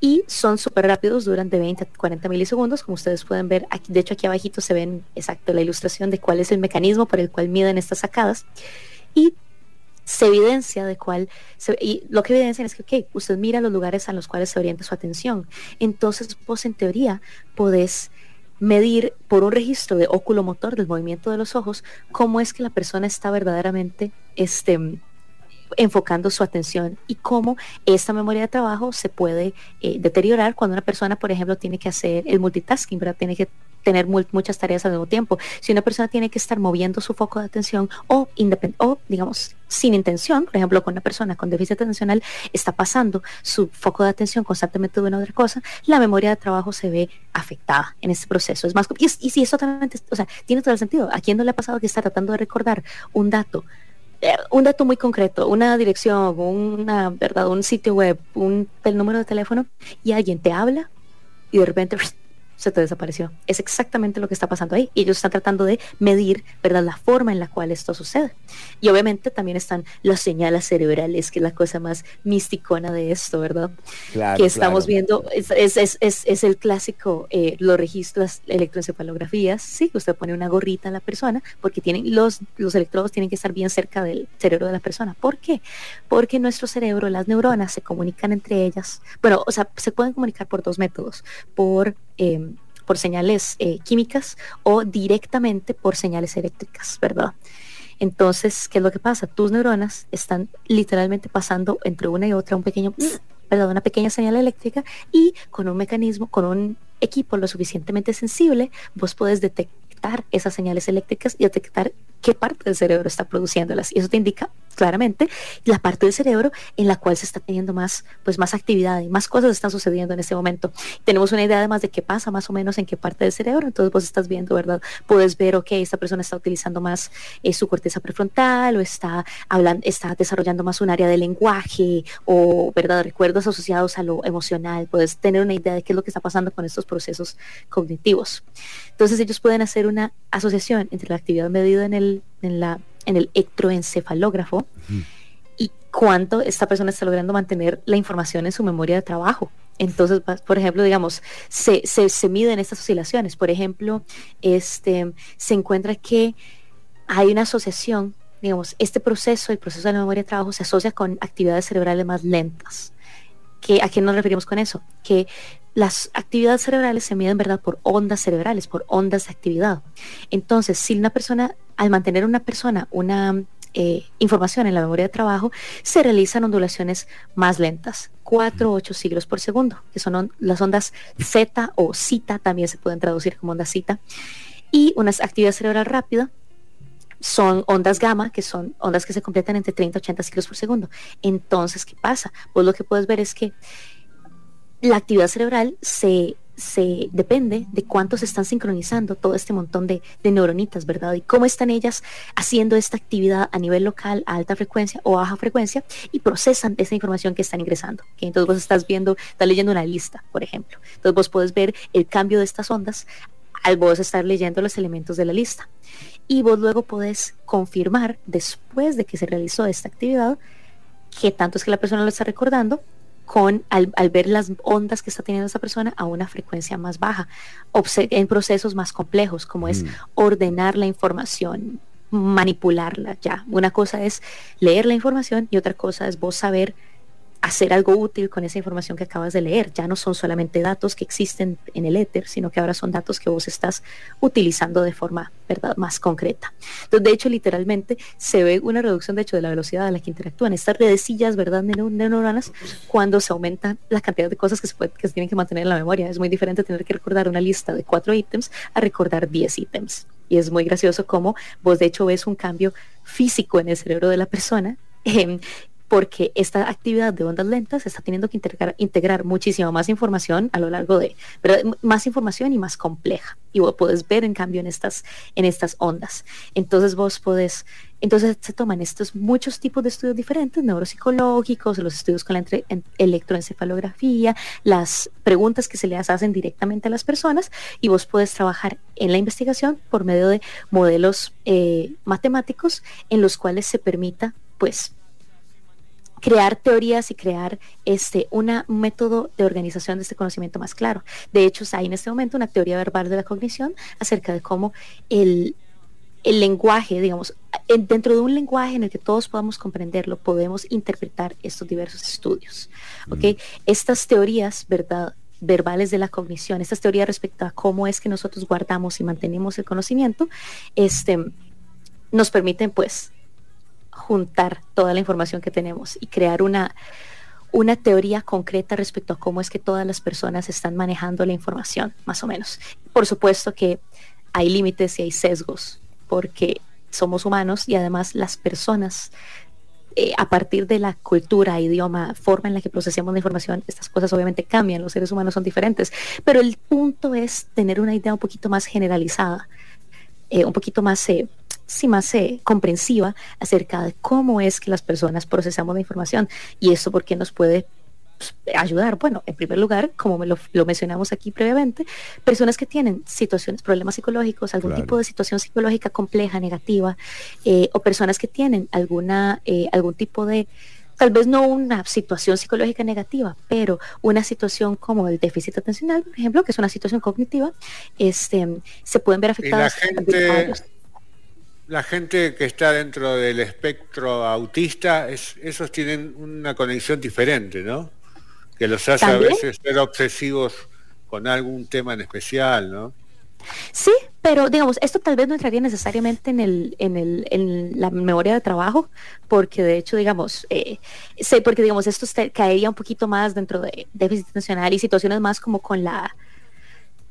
Y son súper rápidos, duran de 20 a 40 milisegundos, como ustedes pueden ver. Aquí, de hecho, aquí abajito se ven exacto la ilustración de cuál es el mecanismo por el cual miden estas sacadas. Y se evidencia de cuál, y lo que evidencian es que, ok, usted mira los lugares a los cuales se orienta su atención. Entonces, vos en teoría podés medir por un registro de óculo-motor del movimiento de los ojos cómo es que la persona está verdaderamente este, enfocando su atención y cómo esta memoria de trabajo se puede eh, deteriorar cuando una persona, por ejemplo, tiene que hacer el multitasking, ¿verdad? Tiene que tener muchas tareas al mismo tiempo. Si una persona tiene que estar moviendo su foco de atención o, o digamos, sin intención, por ejemplo, con una persona con déficit atencional, está pasando su foco de atención constantemente de una otra cosa, la memoria de trabajo se ve afectada en este proceso. Es más, y, es- y si eso totalmente, o sea, tiene todo el sentido. ¿A quién no le ha pasado que está tratando de recordar un dato eh, un dato muy concreto, una dirección, una verdad, un sitio web, un el número de teléfono y alguien te habla y de repente se te desapareció. Es exactamente lo que está pasando ahí. Y ellos están tratando de medir, ¿verdad?, la forma en la cual esto sucede. Y obviamente también están las señales cerebrales, que es la cosa más misticona de esto, ¿verdad? Claro, que estamos claro. viendo, es, es, es, es- el clásico, eh, los registros electroencefalografías, sí, que usted pone una gorrita a la persona, porque tienen los, los electrodos tienen que estar bien cerca del cerebro de la persona. ¿Por qué? Porque nuestro cerebro, las neuronas se comunican entre ellas, bueno, o sea, se pueden comunicar por dos métodos, por... eh, por señales eh, químicas o directamente por señales eléctricas, ¿verdad? Entonces, ¿qué es lo que pasa? Tus neuronas están literalmente pasando entre una y otra un pequeño, ¿verdad? Una pequeña señal eléctrica y con un mecanismo, con un equipo lo suficientemente sensible, vos podés detectar esas señales eléctricas y detectar qué parte del cerebro está produciéndolas. Y eso te indica claramente la parte del cerebro en la cual se está teniendo más, pues más actividad y más cosas están sucediendo en este momento. Tenemos una idea además de qué pasa más o menos en qué parte del cerebro. Entonces vos estás viendo, ¿verdad? Puedes ver, ok, esta persona está utilizando más eh, su corteza prefrontal o está hablando, está desarrollando más un área de lenguaje o, ¿verdad? Recuerdos asociados a lo emocional. Puedes tener una idea de qué es lo que está pasando con estos procesos cognitivos. Entonces ellos pueden hacer una asociación entre la actividad medida en el, en la, en el electroencefalógrafo y cuánto esta persona está logrando mantener la información en su memoria de trabajo. Entonces, por ejemplo, digamos, se, se, se miden estas oscilaciones. Por ejemplo, este, se encuentra que hay una asociación, digamos, este proceso, el proceso de la memoria de trabajo, se asocia con actividades cerebrales más lentas. ¿Qué, ¿A qué nos referimos con eso? Que las actividades cerebrales se miden, ¿verdad?, por ondas cerebrales, por ondas de actividad. Entonces, si una persona, al mantener una persona una eh, información en la memoria de trabajo, se realizan ondulaciones más lentas, 4 o 8 siglos por segundo, que son on- las ondas Z o cita, también se pueden traducir como onda cita, y una actividad cerebral rápida son ondas gamma, que son ondas que se completan entre 30 y 80 ciclos por segundo. Entonces, ¿qué pasa? Pues lo que puedes ver es que la actividad cerebral se, se depende de cuánto se están sincronizando todo este montón de, de neuronitas, ¿verdad? Y cómo están ellas haciendo esta actividad a nivel local, a alta frecuencia o a baja frecuencia, y procesan esa información que están ingresando. ¿ok? Entonces vos estás viendo, estás leyendo una lista, por ejemplo. Entonces vos puedes ver el cambio de estas ondas al vos estar leyendo los elementos de la lista. Y vos luego podés confirmar, después de que se realizó esta actividad, que tanto es que la persona lo está recordando con al, al ver las ondas que está teniendo esa persona a una frecuencia más baja, obse- en procesos más complejos, como es ordenar la información, manipularla ya. Una cosa es leer la información y otra cosa es vos saber hacer algo útil con esa información que acabas de leer. Ya no son solamente datos que existen en el éter, sino que ahora son datos que vos estás utilizando de forma verdad más concreta. Entonces, de hecho, literalmente se ve una reducción, de hecho, de la velocidad a la que interactúan estas redecillas, ¿verdad?, de neu- de neuronas, cuando se aumenta la cantidad de cosas que se, que tienen que mantener en la memoria. Es muy diferente tener que recordar una lista de cuatro ítems a recordar diez ítems. Y es muy gracioso cómo vos, de hecho, ves un cambio físico en el cerebro de la persona. em, porque esta actividad de ondas lentas está teniendo que integrar, integrar muchísima más información a lo largo de, ¿verdad? Más información y más compleja. Y vos podés ver en cambio en estas, en estas ondas. Entonces vos podés, entonces se toman estos muchos tipos de estudios diferentes, neuropsicológicos, los estudios con la entre- en- electroencefalografía, las preguntas que se les hacen directamente a las personas y vos podés trabajar en la investigación por medio de modelos eh, matemáticos en los cuales se permita, pues, crear teorías y crear este una, un método de organización de este conocimiento más claro. De hecho, hay en este momento una teoría verbal de la cognición acerca de cómo el, el lenguaje, digamos, en- dentro de un lenguaje en el que todos podamos comprenderlo, podemos interpretar estos diversos estudios. ¿ok? Estas teorías, ¿verdad? verbales de la cognición, estas teorías respecto a cómo es que nosotros guardamos y mantenemos el conocimiento, este, nos permiten pues juntar toda la información que tenemos y crear una, una teoría concreta respecto a cómo es que todas las personas están manejando la información, más o menos. Por supuesto que hay límites y hay sesgos, porque somos humanos y además las personas, eh, a partir de la cultura, idioma, forma en la que procesamos la información, estas cosas obviamente cambian, los seres humanos son diferentes, pero el punto es tener una idea un poquito más generalizada, eh, un poquito más... eh, más eh, comprensiva acerca de cómo es que las personas procesamos la información y esto porque nos puede pues, ayudar? Bueno, en primer lugar, como me lo, lo mencionamos aquí previamente, personas que tienen situaciones, problemas psicológicos, algún Claro. tipo de situación psicológica compleja, negativa, eh, o personas que tienen alguna, eh, algún tipo de, tal vez no una situación psicológica negativa, pero una situación como el déficit atencional, por ejemplo, que es una situación cognitiva, este, se pueden ver Y la afectadas. gente, la gente que está dentro del espectro autista, es, esos tienen una conexión diferente, ¿no? Que los hace a veces ser obsesivos con algún tema en especial, ¿no? Sí, pero digamos, esto tal vez no entraría necesariamente en, el, en, el, en la memoria de trabajo, porque de hecho, digamos, eh, sé, porque digamos, esto caería un poquito más dentro de déficit atencional y situaciones más como con la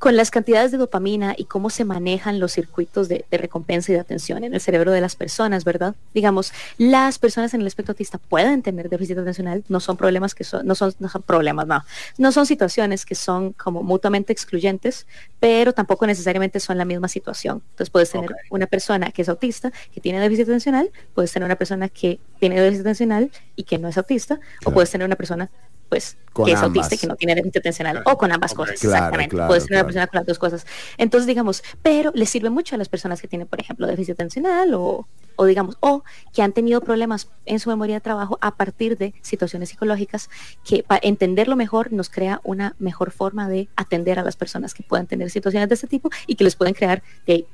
con las cantidades de dopamina y cómo se manejan los circuitos de, de recompensa y de atención en el cerebro de las personas, ¿verdad? Digamos, las personas en el espectro autista pueden tener déficit atencional, no son problemas que son, no son, no son problemas, no, no son situaciones que son como mutuamente excluyentes, pero tampoco necesariamente son la misma situación. Entonces puedes tener una persona que es autista, que tiene déficit atencional, puedes tener una persona que tiene déficit atencional y que no es autista, o puedes tener una persona pues Con que es ambas. autista y que no tiene déficit atencional, o con ambas cosas, Claro, exactamente. claro, tener claro. una persona con las dos cosas. Entonces, digamos, pero le sirve mucho a las personas que tienen, por ejemplo, déficit atencional o, o digamos, o que han tenido problemas en su memoria de trabajo a partir de situaciones psicológicas que para entenderlo mejor nos crea una mejor forma de atender a las personas que puedan tener situaciones de este tipo y que les pueden crear de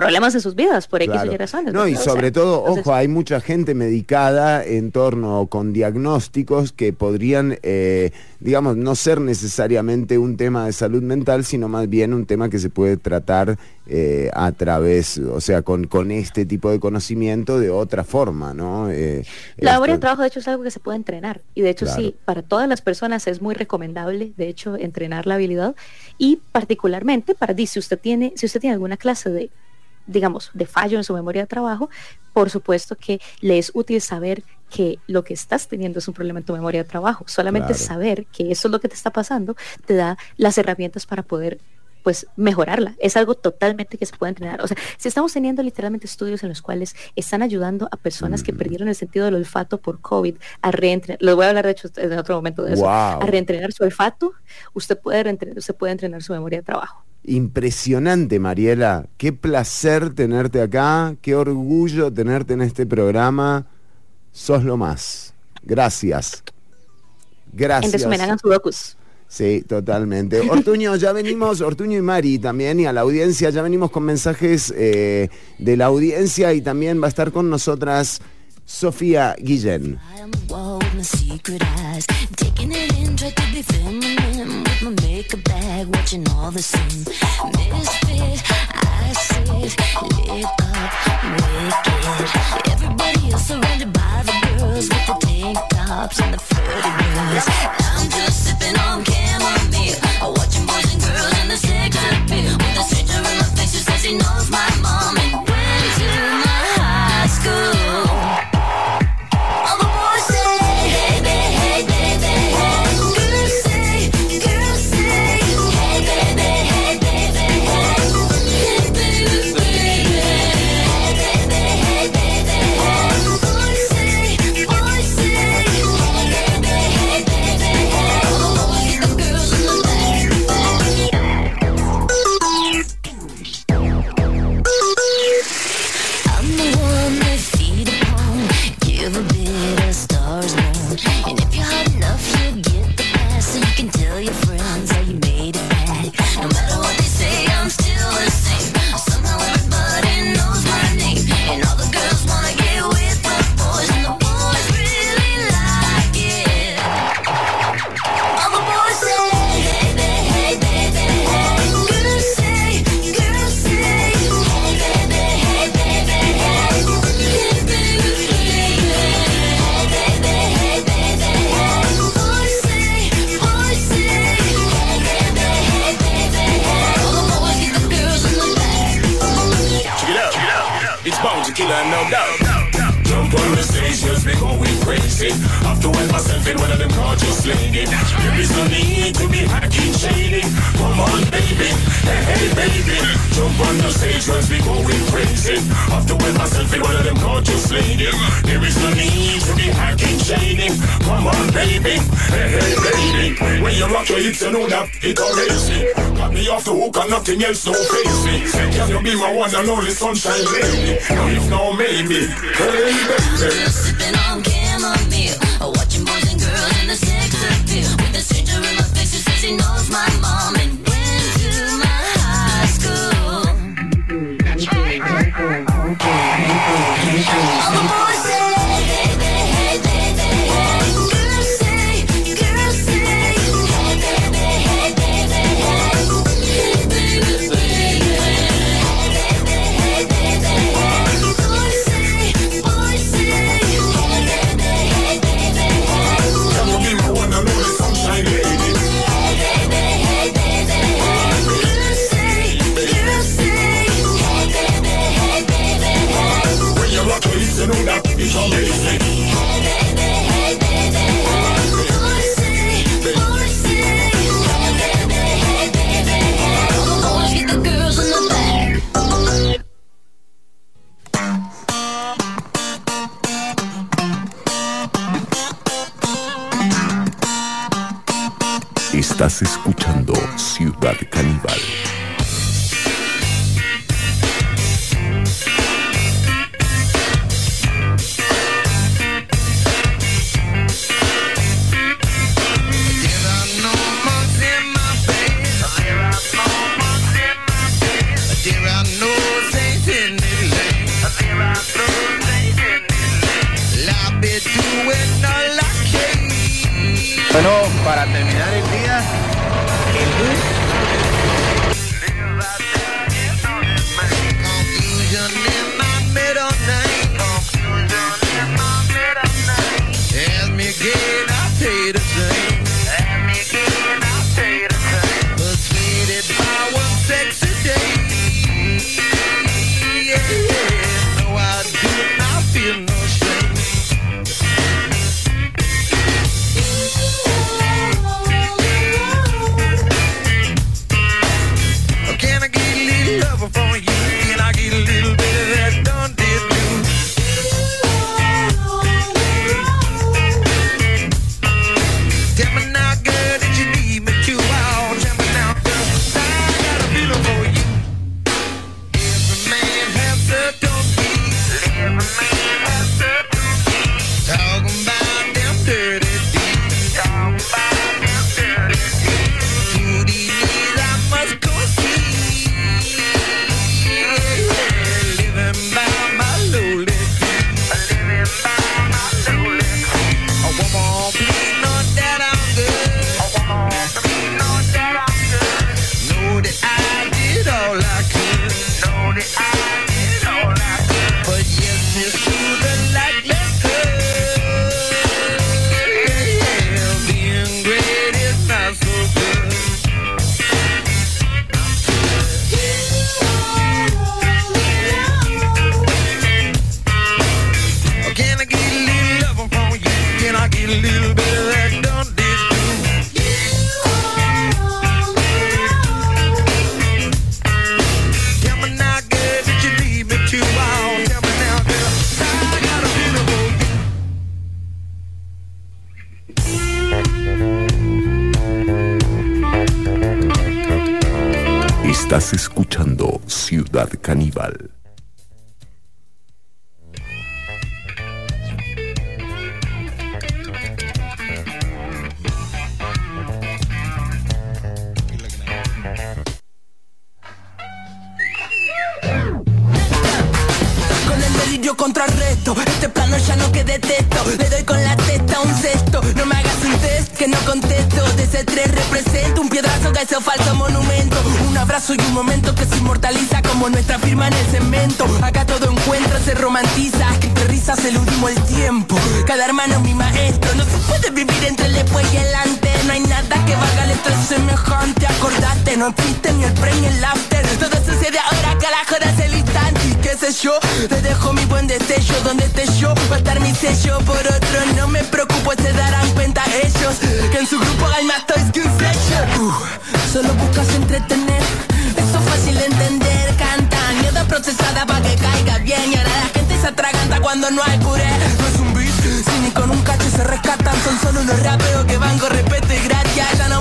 problemas en sus vidas por X Claro. Y razones. No, y ¿verdad? O sea, sobre todo, entonces- ojo, hay mucha gente medicada en torno con diagnósticos que podrían, eh, digamos, no ser necesariamente un tema de salud mental, sino más bien un tema que se puede tratar eh, a través, o sea, con, con este tipo de conocimiento de otra forma, ¿no? Eh, La memoria de trabajo, de hecho, es algo que se puede entrenar. Y de hecho, Claro. sí, para todas las personas es muy recomendable, de hecho, entrenar la habilidad. Y particularmente para di, si usted tiene, si usted tiene alguna clase de, digamos, de fallo en su memoria de trabajo, por supuesto que le es útil saber que lo que estás teniendo es un problema en tu memoria de trabajo. Solamente Claro. saber que eso es lo que te está pasando te da las herramientas para poder pues mejorarla. Es algo totalmente que se puede entrenar. O sea, si estamos teniendo literalmente estudios en los cuales están ayudando a personas que perdieron el sentido del olfato por COVID a reentrenar, les voy a hablar de hecho en otro momento de eso, Wow. a reentrenar su olfato, usted puede usted puede entrenar su memoria de trabajo. Impresionante, Mariela. Qué placer tenerte acá, qué orgullo tenerte en este programa. Sos lo más. Gracias. En Gracias. resumen, hagan sudokus. Sí, totalmente. Ortuño, ya venimos, Ortuño y Mari también, y a la audiencia, ya venimos con mensajes eh, de la audiencia y también va a estar con nosotras Sofía Guillén. My makeup bag, watching all the same. Misfit, I sit, lit up, wicked. Everybody else surrounded by the girls with the tank tops and the flirty girls. I'm just sipping on chamomile, watching boys and girls in the sex appeal. With a stranger in my face who says he knows my mom living one of them gorgeous ladies, There is no need to be hacking, shady. Come on, baby, hey, hey, baby. Jump on the stage once we going crazy. After with myself in one of them gorgeous ladies. There is no need to be hacking, shady. Come on, baby, hey, hey, baby. When you rock your hips, you know that it always me. Got me off the hook and nothing else don't face me. Can you be my one and only sunshine lady? If no, maybe, hey, baby. Estás escuchando Ciudad Caníbal.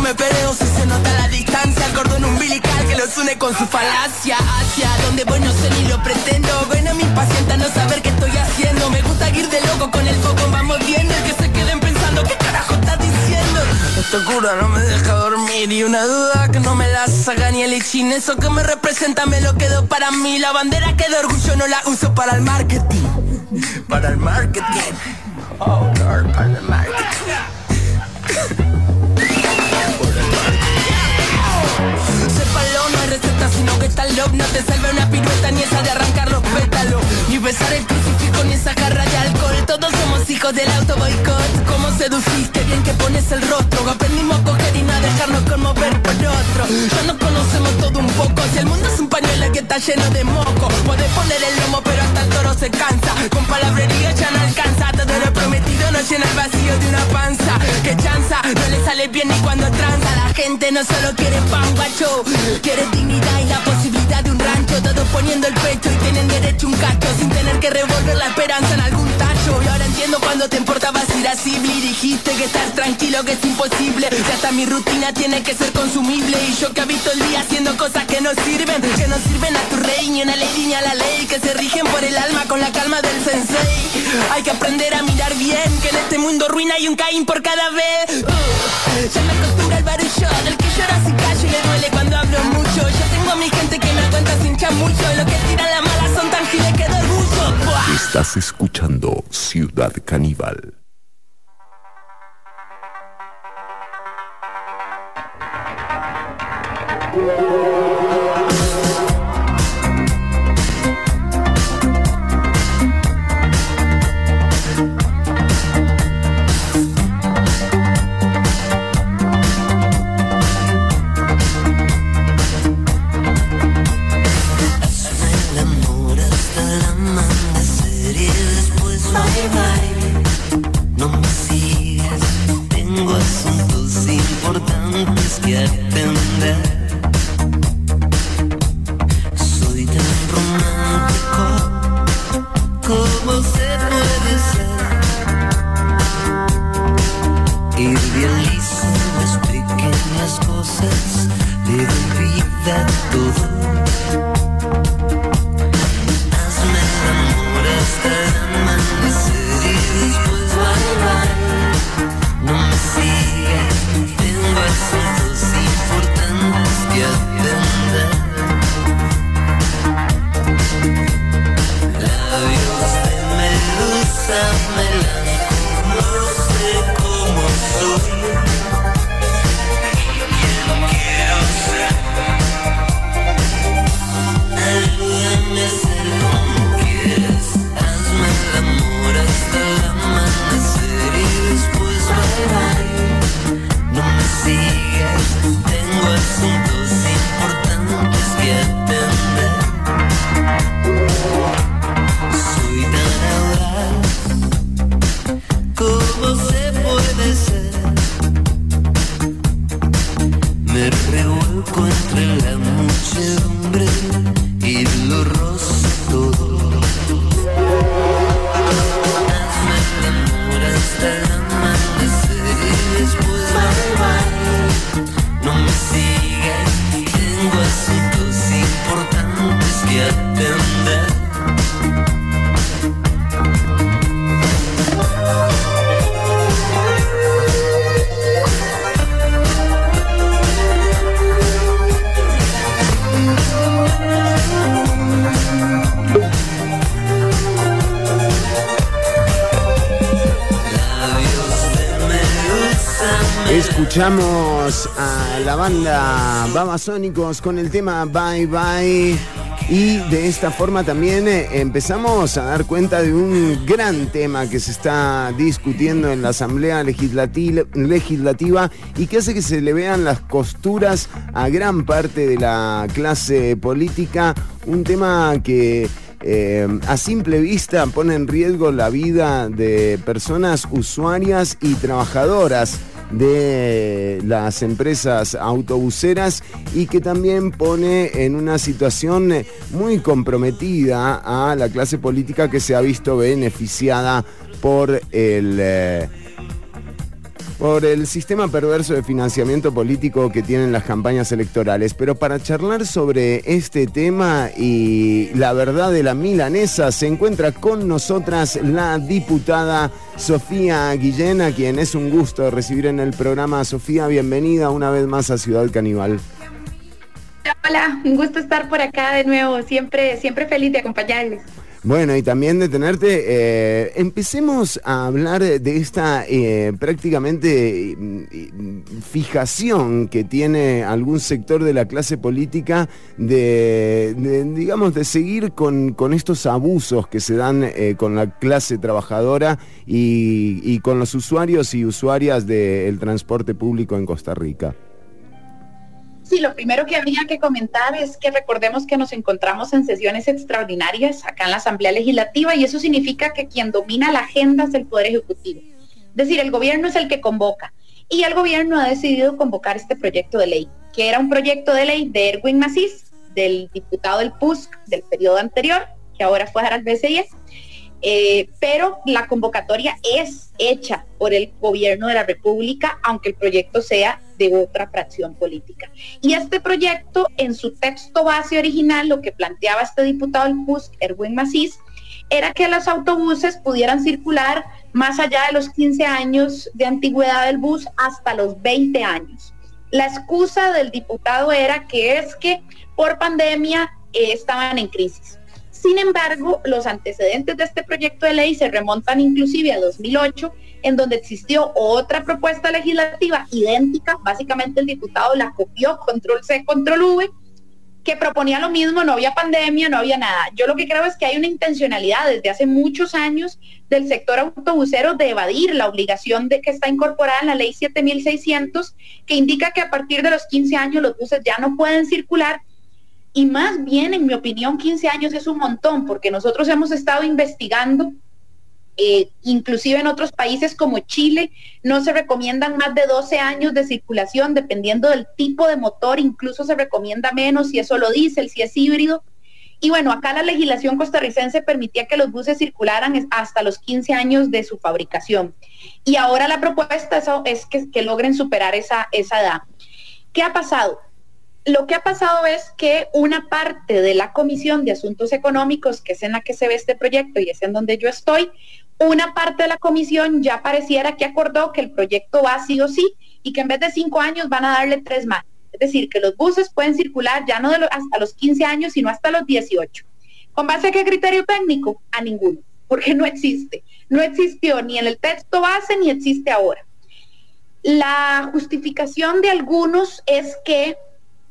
Me peleo si se nota la distancia. El cordón umbilical que los une con su falacia. Hacia donde voy no sé ni lo pretendo. Bueno, me impacienta no saber qué estoy haciendo. Me gusta ir de loco con el foco, vamos viendo que se queden pensando qué carajo estás diciendo Esta cura no me deja dormir. Y una duda que no me la saca ni el ichin Eso que me representa me lo quedo para mí. La bandera que de orgullo no la uso para el marketing. Para el marketing. Oh Lord, para el marketing Sino que está love No te salva una pirueta ni esa de arrancar los pétalos. Ni besar el crucifijo ni esa jarra de alcohol. Todos somos hijos del auto boicot. ¿Cómo seduciste? Bien que pones el rostro. Aprendimos a coger y no a dejarnos conmover por otro. Ya nos conocemos todo un poco. Si el mundo es un pañuelo que está lleno de moco Puedes poner el lomo el toro se cansa. Con palabrería ya no alcanza. Todo lo prometido no llena el vacío de una panza. Que chanza, no le sale bien ni cuando tranza. La gente no solo quiere pan guacho. Quiere dignidad y la posibilidad de un rancho. Todos poniendo el pecho y tienen derecho un cacho. Sin tener que revolver la esperanza en algún tacho. Y ahora entiendo cuando te importabas irascible Y dijiste que estar tranquilo que es imposible. Que hasta mi rutina tiene que ser consumible. Y yo que habito el día haciendo cosas que no sirven. Que no sirven a tu rey ni a la ley ni a la ley. Que se rigen por el alma con la calma del sensei. Hay que aprender a mirar bien Que en este mundo ruina hay un Caín por cada vez. Uh, Ya me acostumbra el barullo Del que llora sin callo y le duele cuando hablo mucho. Yo tengo a mi gente que me aguanta sin chamucho Lo que tiran la mala son tan giles que orgullo Buah. Estás escuchando Ciudad Caníbal. Importantes que atender. Soy tan romántico, como se puede ser? Idealizo las pequeñas cosas, te doy vida a todo. Melancos, no sé cómo soy. ¿Quién quiero ser? Ayúdame a ser como quieras Hazme el amor hasta el amanecer Y después bye No me sigas Tengo asuntos importantes que la muchedumbre y lo rozo todo. Hazme el amor hasta el amanecer y después bye bye. No me sigas, tengo asuntos importantes que atender. Escuchamos a la banda Babasónicos con el tema Bye Bye. Y de esta forma también eh, empezamos a dar cuenta de un gran tema que se está discutiendo en la Asamblea Legislati- Legislativa y que hace que se le vean las costuras a gran parte de la clase política, un tema que eh, a simple vista pone en riesgo la vida de personas usuarias y trabajadoras de las empresas autobuseras y que también pone en una situación muy comprometida a la clase política que se ha visto beneficiada por el... eh, por el sistema perverso de financiamiento político que tienen las campañas electorales. Pero para charlar sobre este tema y la verdad de la milanesa, se encuentra con nosotras la diputada Sofía Guillén, a quien es un gusto recibir en el programa. Sofía, bienvenida una vez más a Ciudad Caníbal. Hola, un gusto estar por acá de nuevo, siempre, siempre feliz de acompañarles. Bueno, y también de tenerte, eh, empecemos a hablar de esta eh, prácticamente fijación que tiene algún sector de la clase política de, digamos, de seguir con, con estos abusos que se dan eh, con la clase trabajadora y con los usuarios y usuarias del transporte público en Costa Rica. Sí, lo primero que habría que comentar es que recordemos que nos encontramos en sesiones extraordinarias acá en la Asamblea Legislativa y eso significa que quien domina la agenda es el Poder Ejecutivo. Es decir, el gobierno es el que convoca y el gobierno ha decidido convocar este proyecto de ley, que era un proyecto de ley de Erwin Macís, del diputado del PUSC del periodo anterior, que ahora fue al BCIS, eh, pero la convocatoria es hecha por el gobierno de la República, aunque el proyecto sea de otra fracción política. Y este proyecto, en su texto base original, lo que planteaba este diputado del PUSC, Erwin Macís, era que los autobuses pudieran circular más allá de los 15 años de antigüedad del bus hasta los 20 años. La excusa del diputado era que es que por pandemia eh, estaban en crisis. Sin embargo, los antecedentes de este proyecto de ley se remontan inclusive a 2008, en donde existió otra propuesta legislativa idéntica, básicamente el diputado la copió, control C, control V, que proponía lo mismo, no había pandemia, no había nada. Yo lo que creo es que hay una intencionalidad desde hace muchos años del sector autobusero de evadir la obligación de que está incorporada en la ley 7600, que indica que a partir de los 15 años los buses ya no pueden circular y más bien, en mi opinión, 15 años es un montón, porque nosotros hemos estado investigando, eh, inclusive en otros países como Chile, no se recomiendan más de 12 años de circulación, dependiendo del tipo de motor, incluso se recomienda menos si es solo diésel, si es híbrido. Y bueno, acá la legislación costarricense permitía que los buses circularan hasta los 15 años de su fabricación. Y ahora la propuesta es, es que, que logren superar esa, esa edad. ¿Qué ha pasado? lo que ha pasado es que una parte de la Comisión de Asuntos Económicos, que es en la que se ve este proyecto y es en donde yo estoy, una parte de la comisión ya pareciera que acordó que el proyecto va sí o sí y que en vez de cinco años van a darle tres más. Es decir, que los buses pueden circular ya no de hasta los 15 años, sino hasta los 18. ¿Con base a qué criterio técnico? A ninguno, porque no existe. No existió ni en el texto base ni existe ahora. La justificación de algunos es que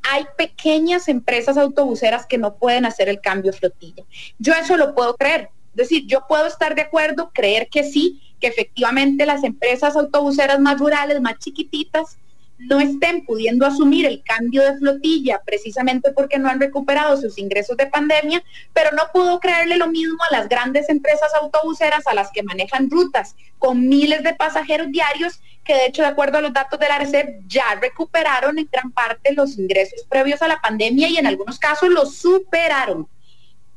hay pequeñas empresas autobuseras que no pueden hacer el cambio flotilla. Yo eso lo puedo creer. Es decir, yo puedo estar de acuerdo, creer que sí, que efectivamente las empresas autobuseras más rurales, más chiquititas, no estén pudiendo asumir el cambio de flotilla precisamente porque no han recuperado sus ingresos de pandemia, pero no puedo creerle lo mismo a las grandes empresas autobuseras a las que manejan rutas con miles de pasajeros diarios que de hecho de acuerdo a los datos de la RECEP ya recuperaron en gran parte los ingresos previos a la pandemia y en algunos casos los superaron.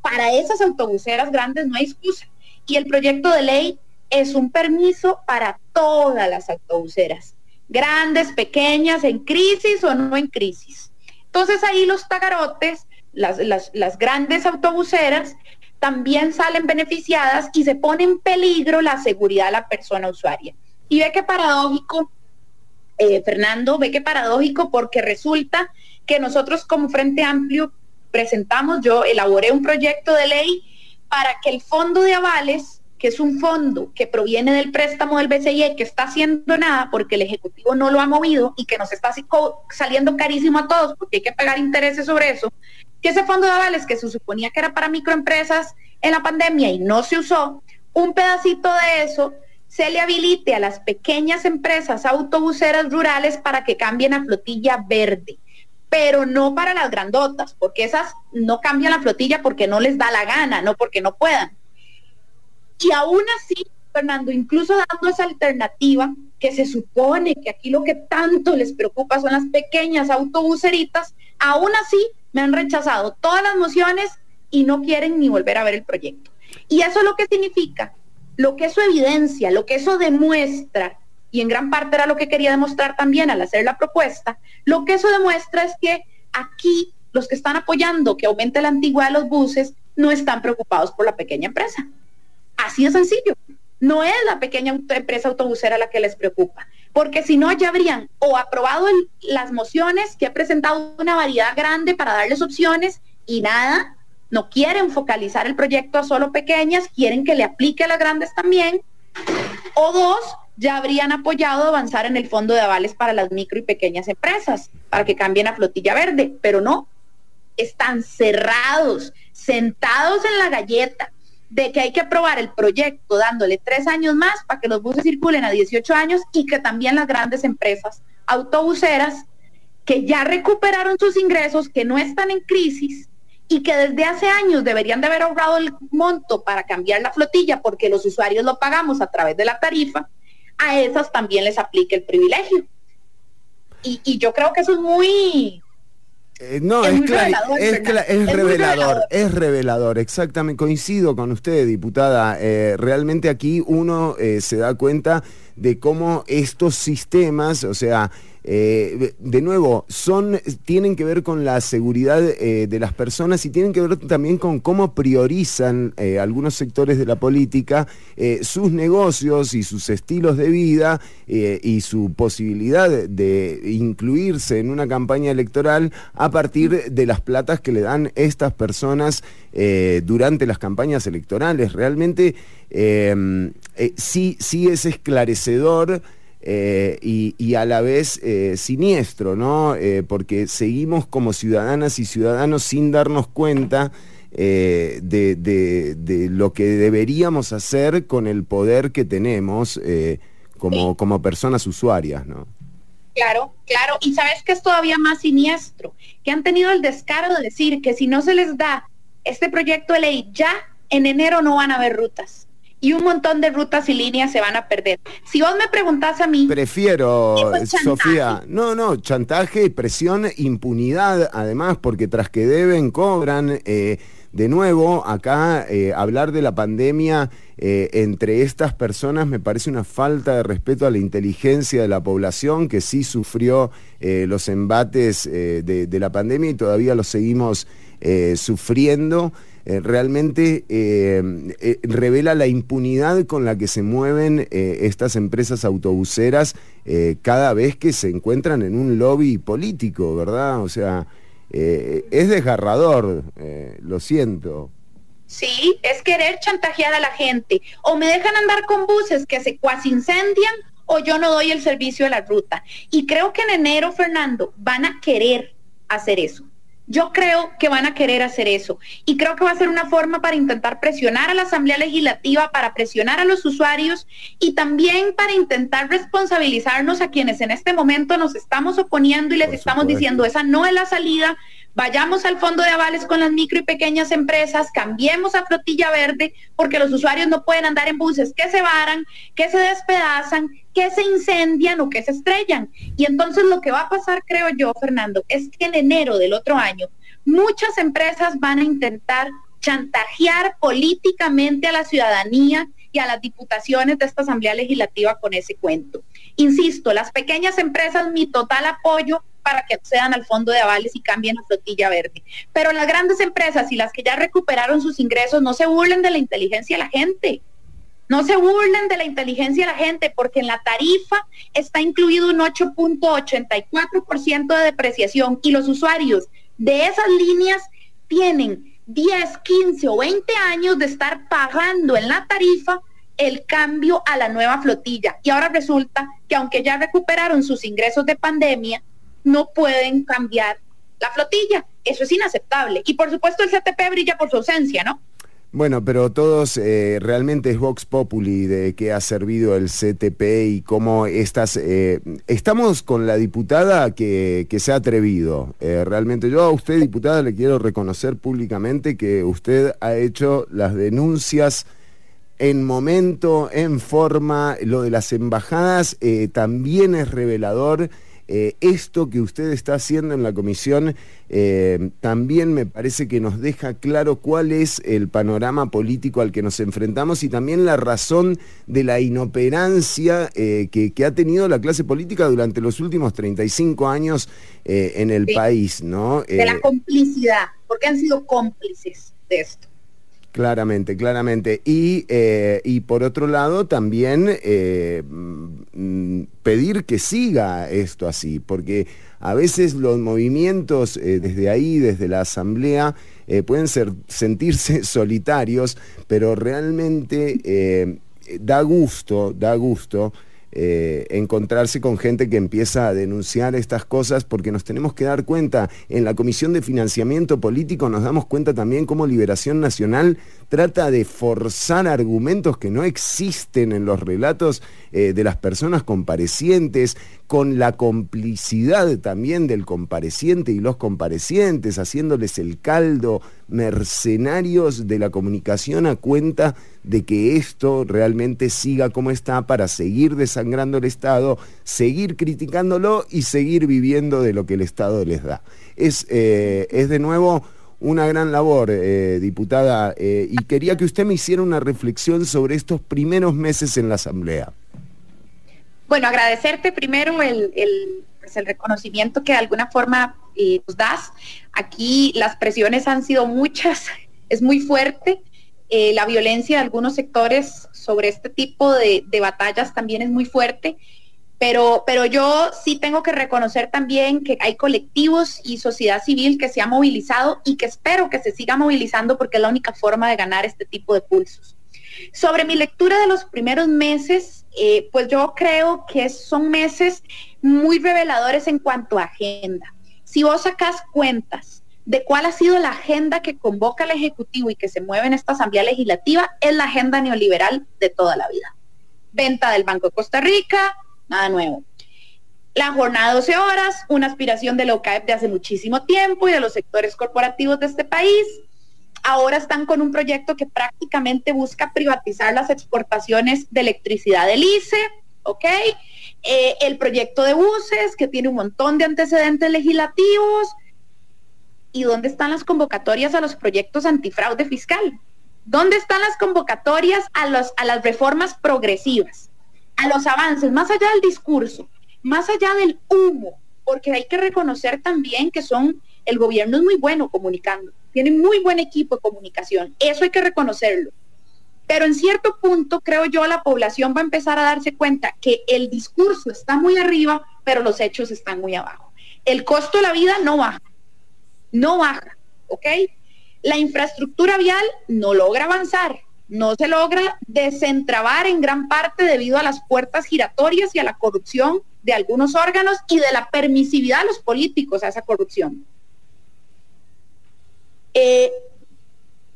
Para esas autobuseras grandes no hay excusa. Y el proyecto de ley es un permiso para todas las autobuseras grandes, pequeñas, en crisis o no en crisis. Entonces ahí los tagarotes, las, las, grandes autobuseras, también salen beneficiadas y se pone en peligro la seguridad de la persona usuaria. Y ve que paradójico, eh, Fernando, ve que paradójico porque resulta que nosotros como Frente Amplio presentamos, yo elaboré un proyecto de ley para que el fondo de avales que es un fondo que proviene del préstamo del BCE que está haciendo nada porque el Ejecutivo no lo ha movido y que nos está saliendo carísimo a todos porque hay que pagar intereses sobre eso, que ese fondo de avales que se suponía que era para microempresas en la pandemia y no se usó, un pedacito de eso se le habilite a las pequeñas empresas autobuseras rurales para que cambien a flotilla verde, pero no para las grandotas, porque esas no cambian la flotilla porque no les da la gana, no porque no puedan. Y aún así, Fernando, incluso dando esa alternativa, que se supone que aquí lo que tanto les preocupa son las pequeñas autobuseritas, aún así me han rechazado todas las mociones y no quieren ni volver a ver el proyecto. Y eso es lo que significa, lo que eso evidencia, lo que eso demuestra, y en gran parte era lo que quería demostrar también al hacer la propuesta, lo que eso demuestra es que aquí los que están apoyando que aumente la antigüedad de los buses no están preocupados por la pequeña empresa. Así de sencillo. No es la pequeña empresa autobusera la que les preocupa, porque si no ya habrían o aprobado las mociones que ha presentado una variedad grande para darles opciones y nada, no quieren focalizar el proyecto a solo pequeñas, quieren que le aplique a las grandes también, o dos, ya habrían apoyado avanzar en el fondo de avales para las micro y pequeñas empresas, para que cambien a flotilla verde, pero no, están cerrados, sentados en la galleta de que hay que aprobar el proyecto dándole tres años más para que los buses circulen a 18 años y que también las grandes empresas autobuseras que ya recuperaron sus ingresos, que no están en crisis y que desde hace años deberían de haber ahorrado el monto para cambiar la flotilla porque los usuarios lo pagamos a través de la tarifa, a esas también les aplique el privilegio. Y, y yo creo que eso es muy, Eh, no, Es es, revelador, es, revelador. es revelador, exactamente. Coincido con usted, diputada. Eh, realmente aquí uno eh, se da cuenta de cómo estos sistemas, o sea, eh, de nuevo, son, tienen que ver con la seguridad eh, de las personas y tienen que ver también con cómo priorizan eh, algunos sectores de la política sus negocios y sus estilos de vida y su posibilidad de, incluirse en una campaña electoral a partir de las platas que le dan estas personas durante las campañas electorales. Realmente sí, sí es esclarecedor. Eh, y, y a la vez eh, siniestro, ¿no? Eh, porque seguimos como ciudadanas y ciudadanos sin darnos cuenta de, de- de lo que deberíamos hacer con el poder que tenemos eh, como, como personas usuarias, ¿no? Claro, claro. Y sabes que es todavía más siniestro, que han tenido el descaro de decir que si no se les da este proyecto de ley ya, en enero no van a haber rutas. Y un montón de rutas y líneas se van a perder. Si vos me preguntás a mí, Prefiero. Sofía, no, no, chantaje, presión, impunidad, además, porque tras que deben, cobran. eh, de nuevo, acá eh, hablar de la pandemia eh, entre estas personas me parece una falta de respeto a la inteligencia de la población que sí sufrió eh, los embates eh, de, de la pandemia y todavía los seguimos eh, sufriendo. Eh, realmente eh, eh, revela la impunidad con la que se mueven estas empresas autobuseras cada vez que se encuentran en un lobby político, ¿verdad? O sea, es desgarrador, lo siento. sí, es querer chantajear a la gente. O me dejan andar con buses que se cuasi incendian o yo no doy el servicio de la ruta. Y creo que en enero, Fernando, van a querer hacer eso. Yo creo que van a querer hacer eso y creo que va a ser una forma para intentar presionar a la Asamblea Legislativa, para presionar a los usuarios y también para intentar responsabilizarnos a quienes en este momento nos estamos oponiendo y les estamos diciendo esa no es la salida. Vayamos al fondo de avales con las micro y pequeñas empresas, cambiemos a flotilla verde, porque los usuarios no pueden andar en buses que se varan, que se despedazan, que se incendian o que se estrellan. Y entonces lo que va a pasar, creo yo, Fernando, es que en enero del otro año muchas empresas van a intentar chantajear políticamente a la ciudadanía y a las diputaciones de esta Asamblea Legislativa con ese cuento. Insisto, las pequeñas empresas, mi total apoyo para que accedan al fondo de avales y cambien a flotilla verde. Pero las grandes empresas y las que ya recuperaron sus ingresos, no se burlen de la inteligencia de la gente. No se burlen de la inteligencia de la gente porque en la tarifa está incluido un 8.84% de depreciación y los usuarios de esas líneas tienen 10, 15 o 20 años de estar pagando en la tarifa el cambio a la nueva flotilla. Y ahora resulta que aunque ya recuperaron sus ingresos de pandemia, no pueden cambiar la flotilla. Eso es inaceptable. Y por supuesto el CTP brilla por su ausencia, ¿no? Bueno, pero todos eh, realmente es Vox Populi de qué ha servido el CTP y cómo estas... eh, estamos con la diputada que, que se ha atrevido. Eh, realmente yo a usted, diputada, le quiero reconocer públicamente que usted ha hecho las denuncias en momento, en forma. Lo de las embajadas también es revelador. Eh, esto que usted está haciendo en la comisión eh, también me parece que nos deja claro cuál es el panorama político al que nos enfrentamos y también la razón de la inoperancia eh, que, que ha tenido la clase política durante los últimos 35 años en el Sí. país, ¿no? De la complicidad, porque han sido cómplices de esto. Claramente, claramente. Y, eh, y por otro lado, también eh, mm, pedir que siga esto así, porque a veces los movimientos eh, desde ahí, desde la Asamblea, eh, pueden ser, sentirse solitarios, pero realmente eh, da gusto, da gusto. encontrarse con gente que empieza a denunciar estas cosas porque nos tenemos que dar cuenta, en la Comisión de Financiamiento Político nos damos cuenta también cómo Liberación Nacional trata de forzar argumentos que no existen en los relatos eh, de las personas comparecientes, con la complicidad también del compareciente y los comparecientes, haciéndoles el caldo, mercenarios de la comunicación a cuenta de que esto realmente siga como está para seguir desangrando el Estado, seguir criticándolo y seguir viviendo de lo que el Estado les da. Es, eh, es de nuevo una gran labor, eh, diputada, eh, y quería que usted me hiciera una reflexión sobre estos primeros meses en la Asamblea. Bueno, agradecerte primero el, el, pues, el reconocimiento que de alguna forma eh, nos das. Aquí las presiones han sido muchas, es muy fuerte. Eh, la violencia de algunos sectores sobre este tipo de, de batallas también es muy fuerte. Pero, pero yo sí tengo que reconocer también que hay colectivos y sociedad civil que se ha movilizado y que espero que se siga movilizando porque es la única forma de ganar este tipo de pulsos. Sobre mi lectura de los primeros meses, eh, pues yo creo que son meses muy reveladores en cuanto a agenda. Si vos sacás cuentas de cuál ha sido la agenda que convoca el Ejecutivo y que se mueve en esta Asamblea Legislativa, es la agenda neoliberal de toda la vida. Venta del Banco de Costa Rica, nada nuevo. La jornada de 12 horas, una aspiración de la OCAEP de hace muchísimo tiempo y de los sectores corporativos de este país. Ahora están con un proyecto que prácticamente busca privatizar las exportaciones de electricidad del ICE, ¿ok? Eh, el proyecto de buses, que tiene un montón de antecedentes legislativos. ¿Y dónde están las convocatorias a los proyectos antifraude fiscal? ¿Dónde están las convocatorias a, los, a las reformas progresivas? A los avances, más allá del discurso, más allá del humo, porque hay que reconocer también que son, el gobierno es muy bueno comunicando, tiene muy buen equipo de comunicación, eso hay que reconocerlo. Pero en cierto punto, creo yo, la población va a empezar a darse cuenta que el discurso está muy arriba, pero los hechos están muy abajo. El costo de la vida no baja, no baja, ¿ok? La infraestructura vial no logra avanzar, no se logra desentrabar en gran parte debido a las puertas giratorias y a la corrupción de algunos órganos y de la permisividad de los políticos a esa corrupción. Eh,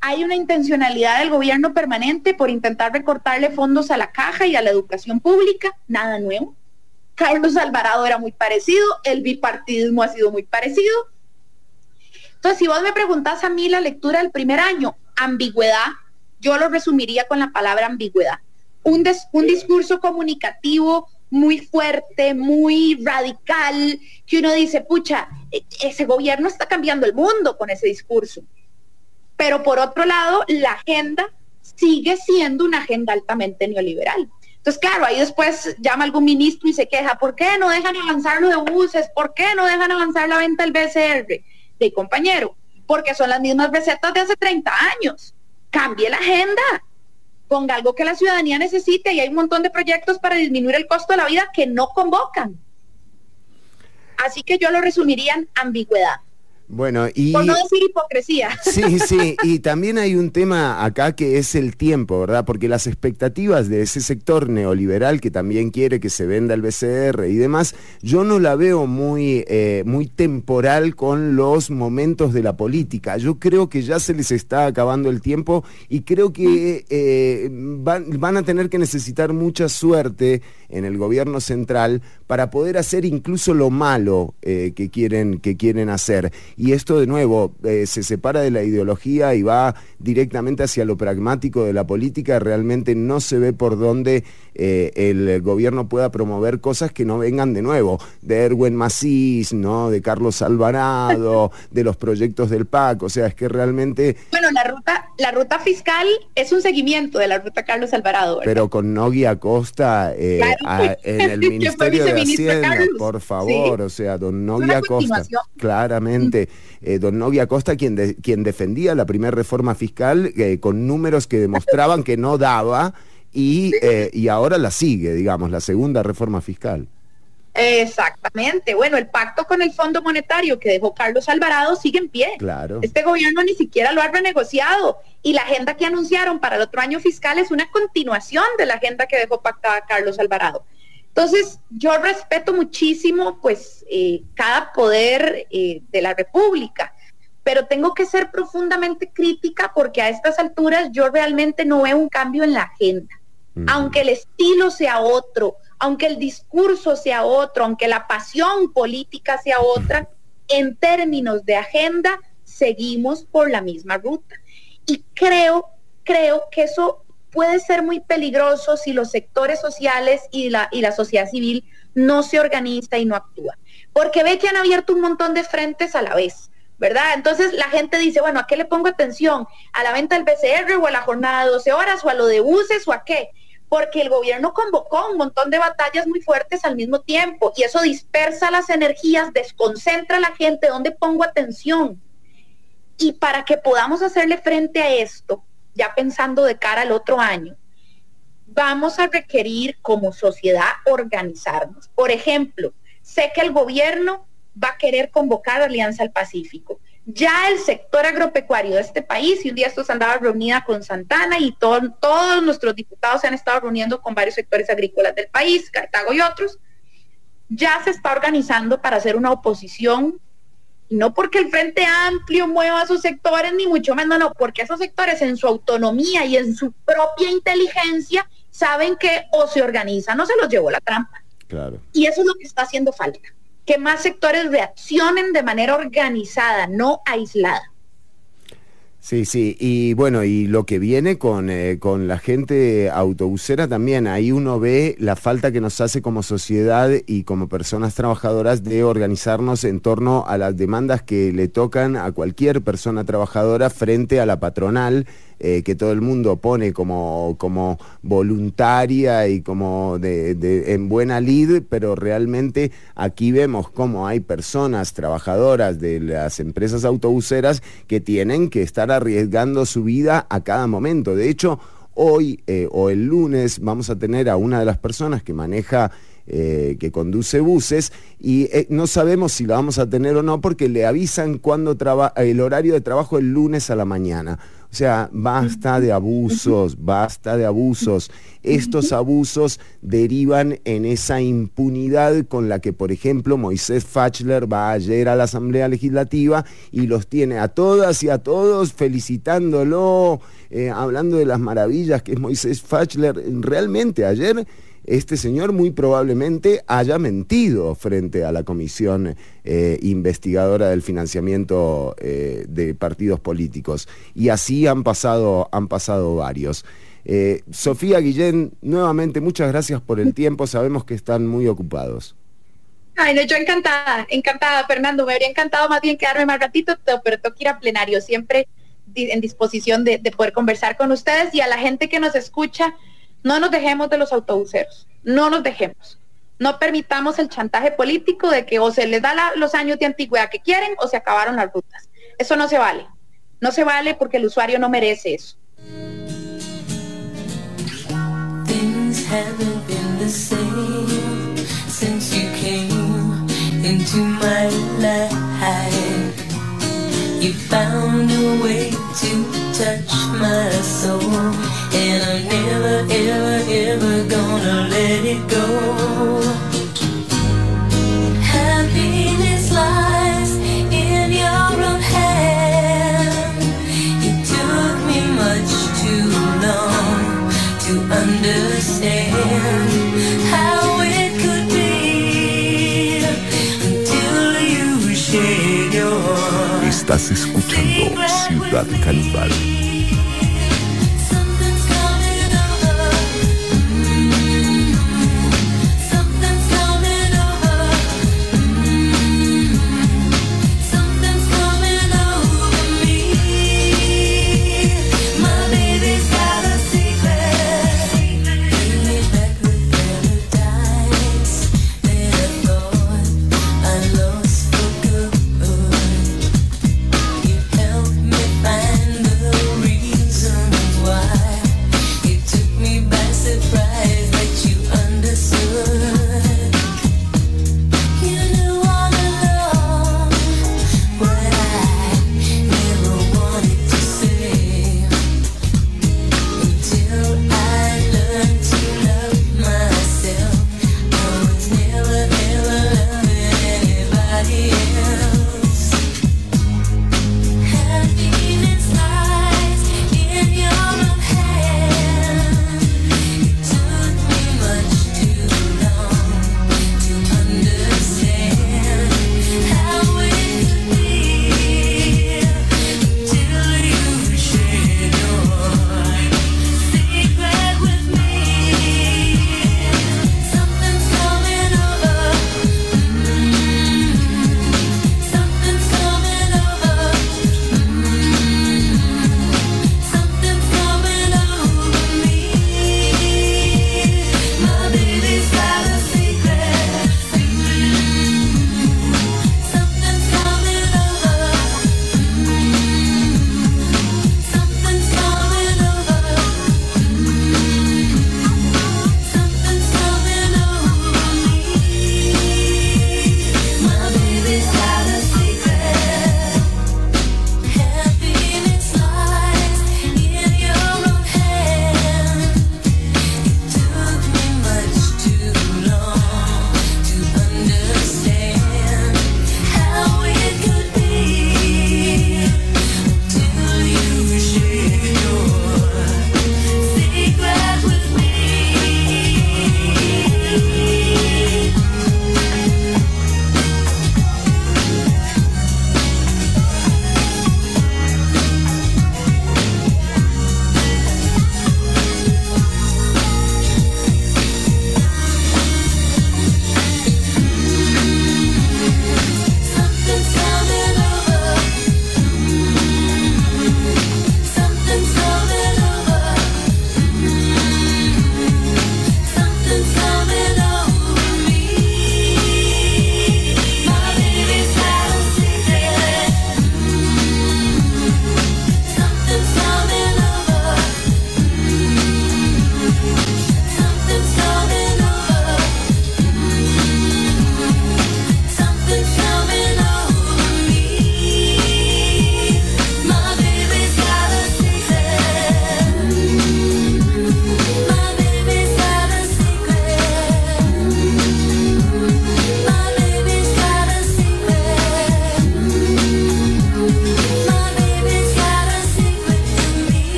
hay una intencionalidad del gobierno permanente por intentar recortarle fondos a la caja y a la educación pública, nada nuevo. Carlos Alvarado era muy parecido, el bipartidismo ha sido muy parecido. Entonces, si vos me preguntás a mí la lectura del primer año, ambigüedad, yo lo resumiría con la palabra ambigüedad. Un, des- un discurso comunicativo muy fuerte, muy radical, que uno dice, pucha, e- ese gobierno está cambiando el mundo con ese discurso. Pero por otro lado, la agenda sigue siendo una agenda altamente neoliberal. Entonces, claro, ahí después llama algún ministro y se queja, ¿por qué no dejan avanzar lo de buses? ¿Por qué no dejan avanzar la venta del BCR? De compañero, porque son las mismas recetas de hace 30 años. Cambie la agenda, ponga algo que la ciudadanía necesite y hay un montón de proyectos para disminuir el costo de la vida que no convocan. Así que yo lo resumiría en ambigüedad. Bueno, y... Por no decir hipocresía. Sí, sí, y también hay un tema acá que es el tiempo, ¿verdad? Porque las expectativas de ese sector neoliberal que también quiere que se venda el BCR y demás, yo no la veo muy, eh, muy temporal con los momentos de la política. Yo creo que ya se les está acabando el tiempo y creo que eh, van, van a tener que necesitar mucha suerte en el gobierno central para poder hacer incluso lo malo eh, que, quieren, que quieren hacer. Y esto de nuevo eh, se separa de la ideología y va directamente hacia lo pragmático de la política. Realmente no se ve por dónde eh, el gobierno pueda promover cosas que no vengan de nuevo, de Erwin Macís, ¿no? de Carlos Alvarado, de los proyectos del PAC. O sea, es que realmente... Bueno, la ruta, la ruta fiscal es un seguimiento de la ruta Carlos Alvarado. ¿verdad? Pero con Nogui Acosta Claro. a- en el Ministerio de Hacienda, Carlos. por favor, Sí. o sea, don Acosta, continuación. claramente, eh, don Nogui Acosta quien, de- quien defendía la primera reforma fiscal eh, con números que demostraban que no daba y, eh, y ahora la sigue, digamos, la segunda reforma fiscal. Exactamente. Bueno, el pacto con el Fondo Monetario que dejó Carlos Alvarado sigue en pie. Claro. Este gobierno ni siquiera lo ha renegociado y la agenda que anunciaron para el otro año fiscal es una continuación de la agenda que dejó pactada Carlos Alvarado. Entonces, yo respeto muchísimo pues eh, cada poder eh, de la República, pero tengo que ser profundamente crítica porque a estas alturas yo realmente no veo un cambio en la agenda. Aunque el estilo sea otro, aunque el discurso sea otro, aunque la pasión política sea otra, en términos de agenda seguimos por la misma ruta. Y creo, creo que eso puede ser muy peligroso si los sectores sociales y la, y la sociedad civil no se organiza y no actúa. Porque ve que han abierto un montón de frentes a la vez. ¿Verdad? Entonces la gente dice, bueno, ¿a qué le pongo atención? ¿A la venta del PCR o a la jornada de 12 horas o a lo de buses o a qué? Porque el gobierno convocó un montón de batallas muy fuertes al mismo tiempo y eso dispersa las energías, desconcentra a la gente, ¿dónde pongo atención? Y para que podamos hacerle frente a esto, ya pensando de cara al otro año, vamos a requerir como sociedad organizarnos. Por ejemplo, sé que el gobierno va a querer convocar Alianza al Pacífico. Ya el sector agropecuario de este país, y un día estos andaba reunida con Santana y todo- todos nuestros diputados se han estado reuniendo con varios sectores agrícolas del país, Cartago y otros, ya se está organizando para hacer una oposición, no porque el Frente Amplio mueva a sus sectores, ni mucho menos, no, porque esos sectores en su autonomía y en su propia inteligencia saben que o se organizan o se los llevó la trampa. Claro. Y eso es lo que está haciendo falta, que más sectores reaccionen de manera organizada, no aislada. Sí, sí, y bueno, y lo que viene con, eh, con la gente autobusera también, ahí uno ve la falta que nos hace como sociedad y como personas trabajadoras de organizarnos en torno a las demandas que le tocan a cualquier persona trabajadora frente a la patronal, eh, que todo el mundo pone como, como voluntaria y como de, en buena lid, pero realmente aquí vemos cómo hay personas trabajadoras de las empresas autobuseras que tienen que estar arriesgando su vida a cada momento. De hecho, hoy eh, o el lunes vamos a tener a una de las personas que maneja eh, que conduce buses y no sabemos si la vamos a tener o no porque le avisan cuando el horario de trabajo el lunes a la mañana. O sea, basta de abusos, basta de abusos. Estos abusos derivan en esa impunidad con la que, por ejemplo, Moisés Fachler va ayer a la Asamblea Legislativa y los tiene a todas y a todos felicitándolo, eh, hablando de las maravillas que es Moisés Fachler. Realmente ayer este señor muy probablemente haya mentido frente a la comisión eh, investigadora del financiamiento eh, de partidos políticos. Y así han pasado, han pasado varios. Eh, Sofía Guillén, nuevamente muchas gracias por el tiempo, sabemos que están muy ocupados. Ay, no, yo encantada, encantada, Fernando. Me habría encantado más bien quedarme más ratito, pero tengo que ir a plenario. Siempre en disposición de poder conversar con ustedes y a la gente que nos escucha, no nos dejemos de los autobuseros, no nos dejemos. No permitamos el chantaje político de que o se les da los años de antigüedad que quieren o se acabaron las rutas. Eso no se vale. No se vale porque el usuario no merece eso. You found a way to touch my soul. And I'm never, ever, ever gonna let it go. Happiness lies in your own. It took me much too long to understand how it could be until you shared your. Estás escuchando Ciudad Canibal.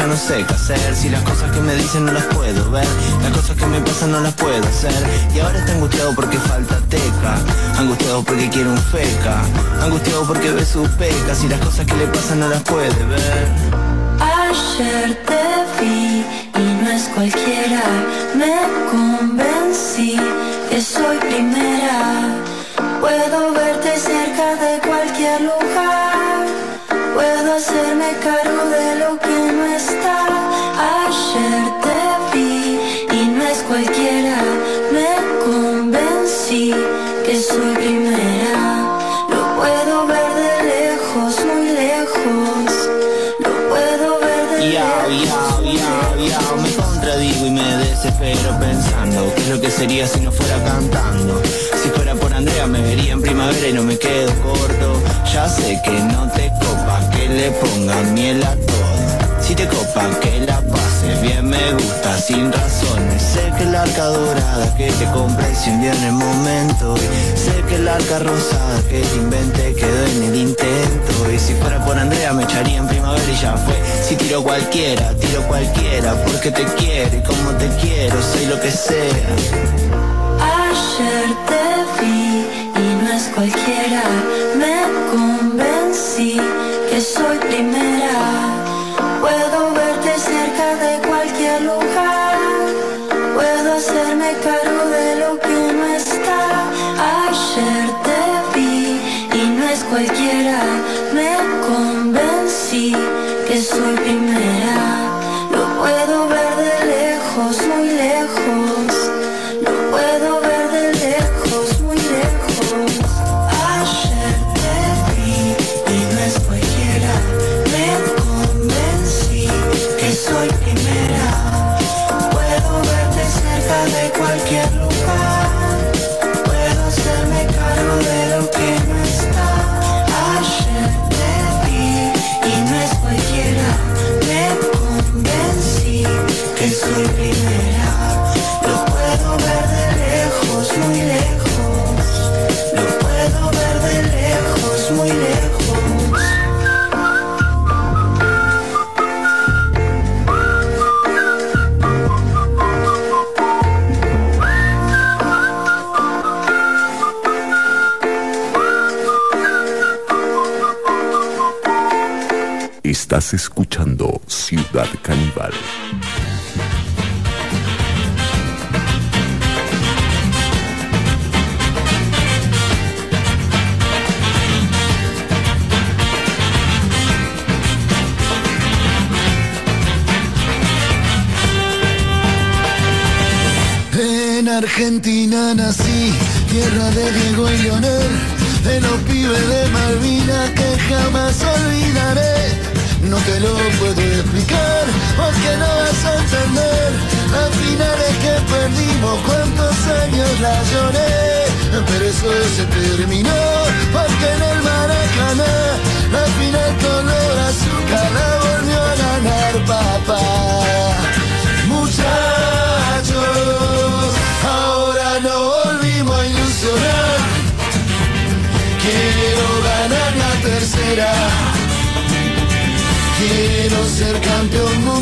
Ya no sé qué hacer. Si las cosas que me dicen no las puedo ver Las cosas que me pasan no las puedo hacer. Y ahora está angustiado porque falta teca Angustiado porque quiere un feca Angustiado porque ve sus pecas Y las cosas que le pasan no las puede ver. Ayer sería si no fuera cantando? Si fuera por Andrea me vería en primavera y no me quedo corto. Ya sé que no te copa que le pongan miel a todo. Si te copa que la pase bien me gusta sin razones. Sé que la arca dorada que te compré se hundió en el momento. Sé que la arca rosada que te inventé quedó en el intento. Y si fuera por Andrea me echaría en primavera y ya fue. Si tiro cualquiera, tiro cualquiera Porque te quiero y como te quiero soy lo que sea. Ayer te vi y no es cualquiera, me convencí que soy primera. Que De los pibes de Malvina que jamás olvidaré. No te lo puedo explicar, porque no vas a entender. Las finales que perdimos, cuántos años la lloré, pero eso se terminó, Quiero ser campeón mundial.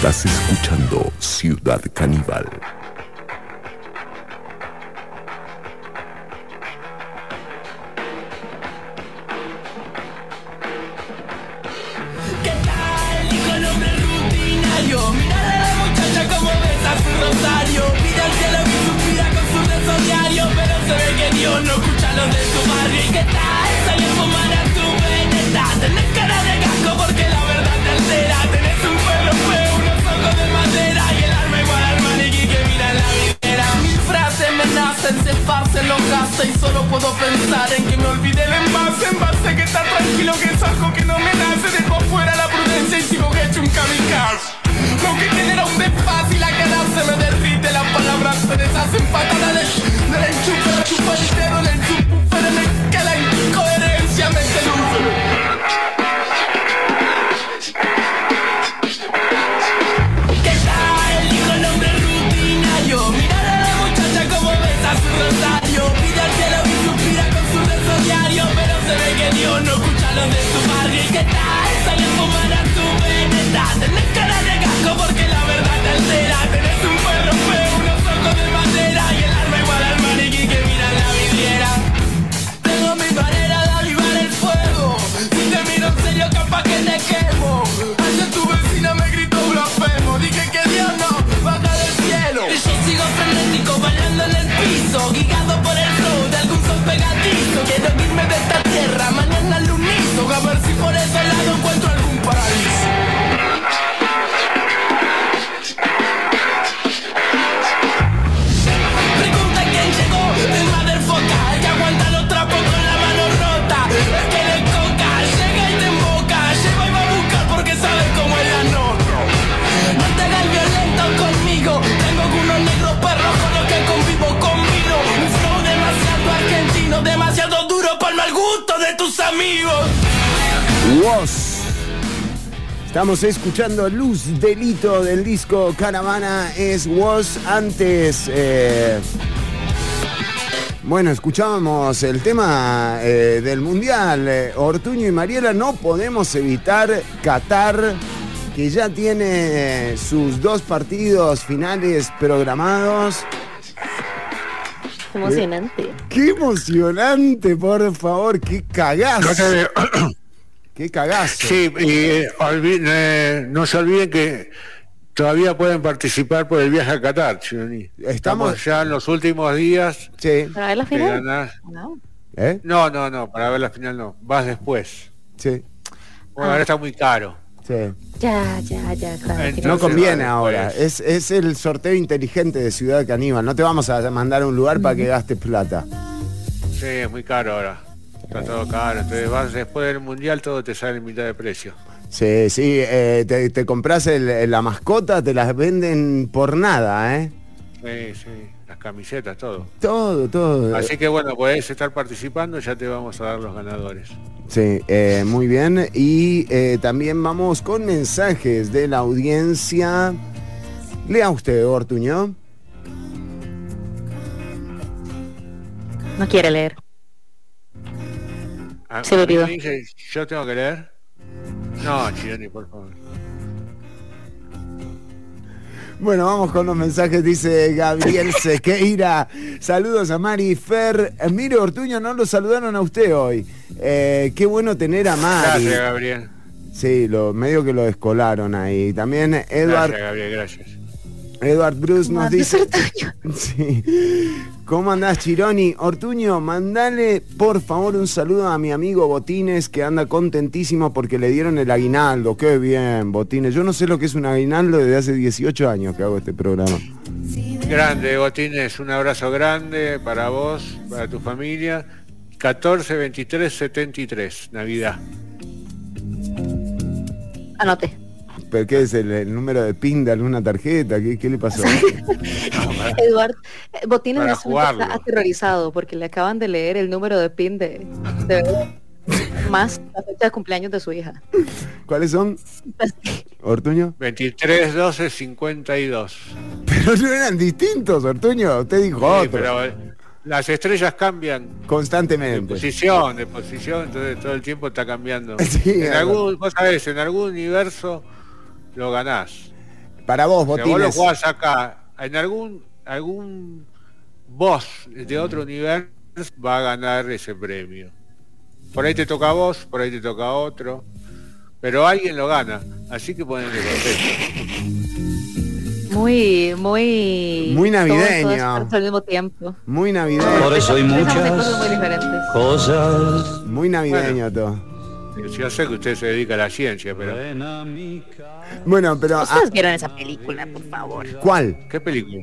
Estás escuchando Ciudad Caníbal. Estamos escuchando Luz Delito del disco Caravana es Woz. Antes, eh, bueno, escuchábamos el tema eh, del Mundial. Eh, Ortuño y Mariela, no podemos evitar Qatar, que ya tiene sus dos partidos finales programados. Emocionante. ¡Qué emocionante, por favor! ¡Qué cagazo! ¡Qué cagazo! Sí, y eh, olvi- eh, no se olviden que todavía pueden participar por el viaje a Qatar, Chironi. Estamos ya en los últimos días. Sí. ¿Para ver la final? No. ¿Eh? No, no, no, para ver la final no. Vas después. Sí. Bueno, ahora está muy caro. Sí. Ya, ya, ya, claro. Entonces, No conviene ahora. Es, es el sorteo inteligente de Ciudad Caníbal. No te vamos a mandar a un lugar para que gastes plata. Sí, es muy caro ahora. Está todo caro. Entonces vas después del mundial, todo te sale en mitad de precio. Sí, sí. eh, te, te compras el- la mascota, te las venden por nada, ¿eh? Sí, sí. Las camisetas, todo. Todo, todo. Así que bueno, podés estar participando, ya te vamos a dar los ganadores. Sí, eh, muy bien. Y eh, también vamos con mensajes de la audiencia. Lea usted, Ortuño. No quiere leer. A- mí me dice, ¿Yo tengo que leer? No, Chironi, por favor. Bueno, vamos con los mensajes, dice Gabriel Sequeira. Saludos a Mari Fer. Mire, Ortuño, no lo saludaron a usted hoy. Eh, qué bueno tener a Mari. Gracias, Gabriel. Sí, lo, medio que lo descolaron ahí. También Edward, Gracias, Gabriel, gracias. Edward Bruce nos dice... Sí. ¿Cómo andás, Chironi? Ortuño, mandale por favor un saludo a mi amigo Botines que anda contentísimo porque le dieron el aguinaldo. Qué bien, Botines. Yo no sé lo que es un aguinaldo desde hace 18 años que hago este programa. Grande, Botines, un abrazo grande para vos, para tu familia. 14 23 73, Navidad. Anote. ¿Pero qué es el, el número de PIN de alguna tarjeta? ¿Qué, qué le pasó? Eduard, Botines Para en este momento está aterrorizado porque le acaban de leer el número de PIN de, de- más la fecha de cumpleaños de su hija. ¿Cuáles son? Ortuño. 23 12 52. Pero no eran distintos, Ortuño. Usted dijo Sí, otro. pero eh, las estrellas cambian de Constantemente. posición, de posición, entonces todo el tiempo está cambiando. Sí, en algún, vos sabés, en algún universo lo ganás. Para vos, Si vos lo Botines. jugás acá, en algún, algún boss de otro universo va a ganar ese premio. Por ahí te toca a vos, por ahí te toca a otro, pero alguien lo gana, así que ponele contento. Muy, muy... Muy navideño. partes al mismo tiempo. Muy navideño. Por eso hay muchas cosas muy diferentes. cosas. Muy navideño todo. Yo sé que usted se dedica a la ciencia, pero... Bueno, pero... ah, Ustedes vieron esa película, por favor. ¿Cuál? ¿Qué película?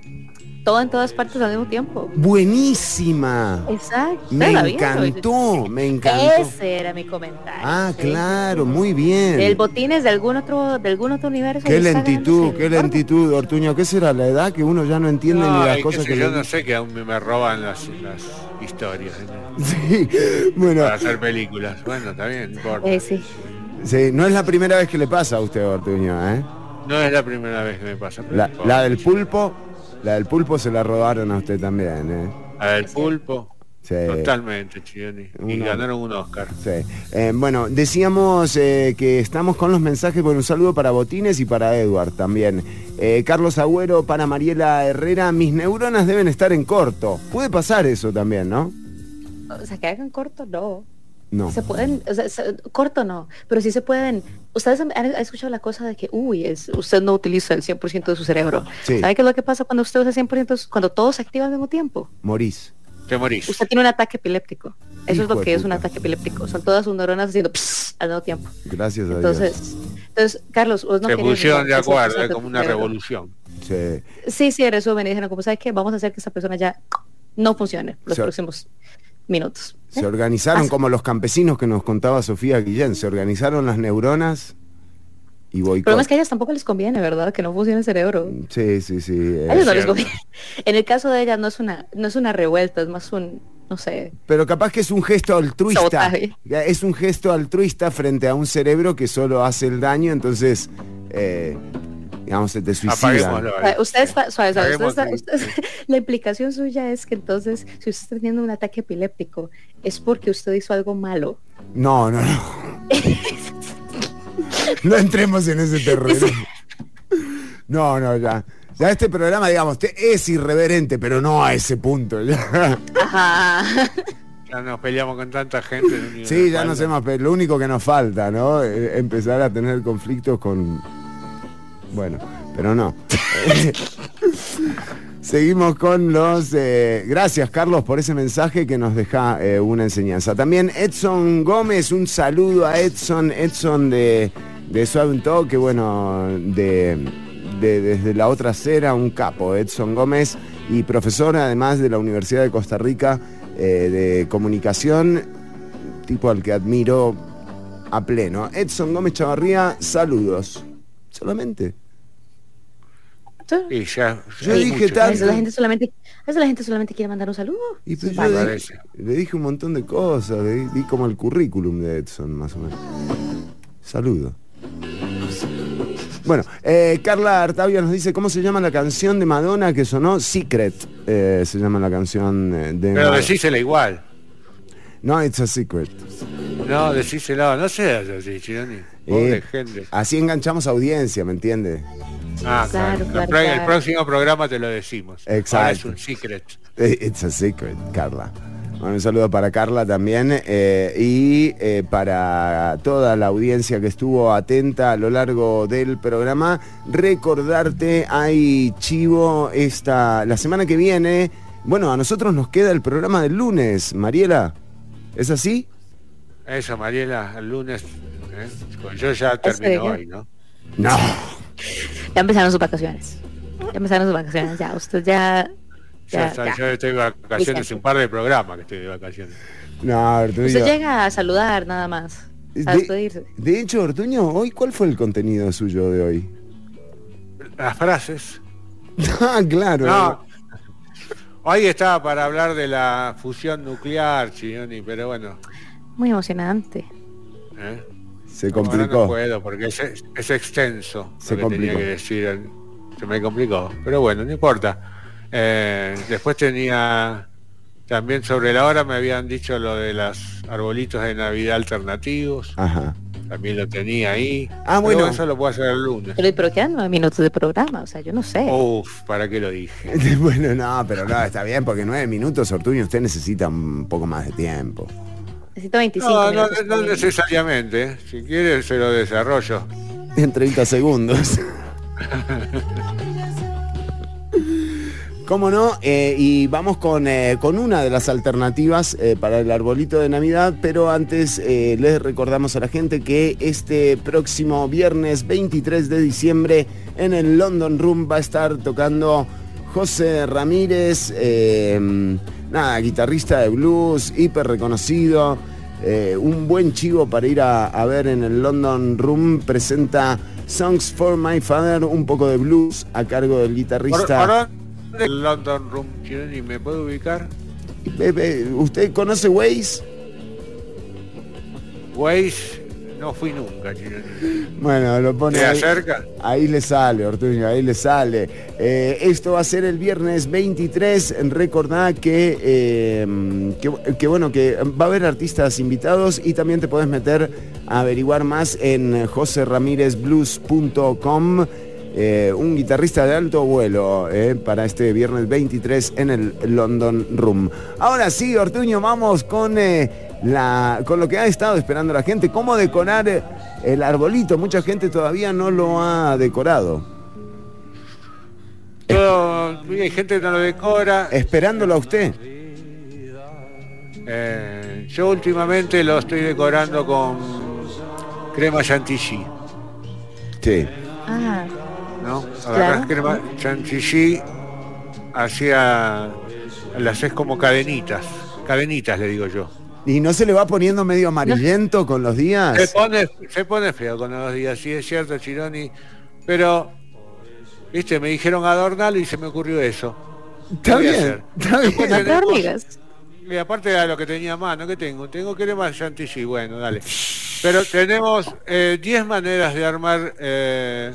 Todo en todas partes al mismo tiempo. Buenísima. Exacto. Me encantó, me encantó. Ese era mi comentario. Ah, sí. claro, muy bien. El botines de algún otro, de algún otro universo. Qué lentitud, qué lentitud, Ortuño. ¿Qué será la edad que uno ya no entiende No, ni las cosas que yo le- no sé que aún me, me roban las, las historias ¿no? Sí, bueno, para hacer películas. Bueno, está bien, no importa. Eh, sí. sí, no es la primera vez que le pasa a usted, Ortuño, ¿eh? No es la primera vez que me pasa. la del pulpo, la del pulpo se la robaron a usted también, ¿eh? La del pulpo. Sí. Totalmente, Chioni. Y ganaron un Oscar. Sí. Eh, bueno, decíamos eh, que estamos con los mensajes, bueno, un saludo para Botines y para Edward también. Eh, Carlos Agüero, para Mariela Herrera, mis neuronas deben estar en corto. Puede pasar eso también, ¿no? O sea, que hagan corto, no. No. Se pueden, o sea, se- corto no, pero sí se pueden. Ustedes han, han escuchado la cosa de que, uy, es, usted no utiliza el 100% de su cerebro. Sí. ¿Sabe qué es lo que pasa cuando usted usa 100%? de su- Cuando todo se activa al mismo tiempo. Morís. Te morís. Usted tiene un ataque epiléptico. Eso es lo que es un ataque epiléptico. Son todas sus neuronas haciendo pss al mismo tiempo. Gracias a Dios. Entonces, entonces Carlos, vos no pusieron de acuerdo, es como una cerebro. revolución. Sí. Sí, sí, en resumen, y dijeron, como sabes qué, vamos a hacer que esa persona ya no funcione los Se- próximos minutos. Se organizaron Así. como los campesinos que nos contaba Sofía Guillén, se organizaron las neuronas y El boicot. problema es que a ellas tampoco les conviene, ¿verdad? Que no funcione el cerebro. Sí, sí, sí. A no les conviene. En el caso de ella no es una, no es una revuelta, es más un, no sé. Pero capaz que es un gesto altruista. Sabotaje. Es un gesto altruista frente a un cerebro que solo hace el daño, entonces, eh, digamos, se te suicida. Apaguémoslo. O sea, Usted está, suave, suave, usted Sabemos está- que- usted- la implicación suya es que entonces, si usted está teniendo un ataque epiléptico, es porque usted hizo algo malo. No, no, no. no entremos en ese terreno. No, no, ya. Ya este programa, digamos, te- es irreverente, pero no a ese punto. ya. Ajá. Ya nos peleamos con tanta gente. Sí, ya universo. no sé más, pero lo único que nos falta, ¿no? Eh, empezar a tener conflictos con... Bueno, pero no. Seguimos con los... eh, gracias, Carlos, por ese mensaje que nos deja eh, una enseñanza. También Edson Gómez, un saludo a Edson, Edson de, de Suave Toque, bueno, de- desde la otra acera, un capo, Edson Gómez, y profesor además de la Universidad de Costa Rica eh, de Comunicación, tipo al que admiro a pleno. Edson Gómez Chavarría, saludos. Solamente. Y ya, Yo dije mucho. tal- A veces la gente solamente, la gente solamente quiere mandar un saludo. Y pues Sí, yo le, parece. le dije un montón de cosas, le di, di como el currículum de Edson, más o menos. Saludo. Bueno, eh, Carla Artavia nos dice cómo se llama la canción de Madonna que sonó Secret. eh, se llama la canción eh, de Pero decísela igual. No, it's a secret. No, decísela, no seas así, Chironi. Pobre Eh, así enganchamos audiencia, ¿me entiende? Ah, Claro, claro. claro, El próximo programa te lo decimos. Ahora Exacto. es un secret. Eh, It's a secret, Carla. Bueno, un saludo para Carla también eh, y eh, para toda la audiencia que estuvo atenta a lo largo del programa. Recordarte, hay chivo esta, la semana que viene. Bueno, a nosotros nos queda el programa del lunes, Mariela. ¿Es así? Eso, Mariela, el lunes. ¿Eh? Yo ya día. hoy, ¿no? No. Ya empezaron sus vacaciones. Ya empezaron sus vacaciones, ya. Usted ya. Ya, Ya, está, ya. yo estoy de vacaciones, un par de programas que estoy de vacaciones. No, Ortuño. Usted llega a saludar nada más. A De, despedirse. de hecho, Ortuño, hoy, ¿cuál fue el contenido suyo de hoy? Las frases. ah, claro. No. Hoy estaba para hablar de la fusión nuclear, Chironi, pero bueno. Muy emocionante. ¿eh? Se complicó. no puedo porque es, es extenso Se lo que tenía complicó. que decir. Se me complicó. Pero bueno, no importa. Eh, después tenía también sobre la hora me habían dicho lo de los arbolitos de Navidad alternativos. Ajá. también lo tenía ahí. Ah, Pero bueno. Eso lo puedo hacer el lunes. Pero, pero quedan nueve minutos de programa, o sea, yo no sé. Uf, ¿para qué lo dije? bueno, no, pero no, está bien, porque nueve minutos, Ortuño, usted necesita un poco más de tiempo. Necesito 25 No, no, minutos. no necesariamente. Si quieres se lo desarrollo. En 30 segundos. ¿Cómo no? Eh, y vamos con, eh, con una de las alternativas eh, para el arbolito de Navidad, pero antes eh, les recordamos a la gente que este próximo viernes 23 de diciembre en el London Room va a estar tocando José Ramírez, eh, nada, guitarrista de blues, hiper reconocido. eh, un buen chivo para ir a, a ver en el London Room presenta Songs for My Father, un poco de blues a cargo del ¿Por, guitarrista. el London Room Chironi me puede ubicar? ¿Usted conoce Waze? Waze, no fui nunca. Bueno, lo pone ¿Queda ahí. cerca? Ahí le sale, Ortuño, ahí le sale. Eh, esto va a ser el viernes 23. Recordá que, eh, que, que, bueno, que va a haber artistas invitados y también te puedes meter a averiguar más en joseramiresblues.com. Eh, un guitarrista de alto vuelo eh, para este viernes 23 en el London Room. Ahora sí, Ortuño, vamos con, eh, la, con lo que ha estado esperando la gente. ¿Cómo decorar eh, el arbolito? Mucha gente todavía no lo ha decorado. Todo, hay gente que no lo decora. Esperándolo a usted. Eh, yo últimamente lo estoy decorando con crema chantilly, Sí. Ah, ¿no? Agarrás Claro. crema chantilly, hacia las haces como cadenitas, cadenitas le digo yo. ¿Y no se le va poniendo medio amarillento con los Se días? pone, se pone feo con los días, sí es cierto, Chironi, pero, viste, me dijeron adornarlo y se me ocurrió eso. ¿Qué Está bien, está bien. Después no. Y aparte de lo que tenía a mano, ¿qué tengo? Tengo crema chantilly, bueno, dale. Pero tenemos eh, 10 maneras de armar eh,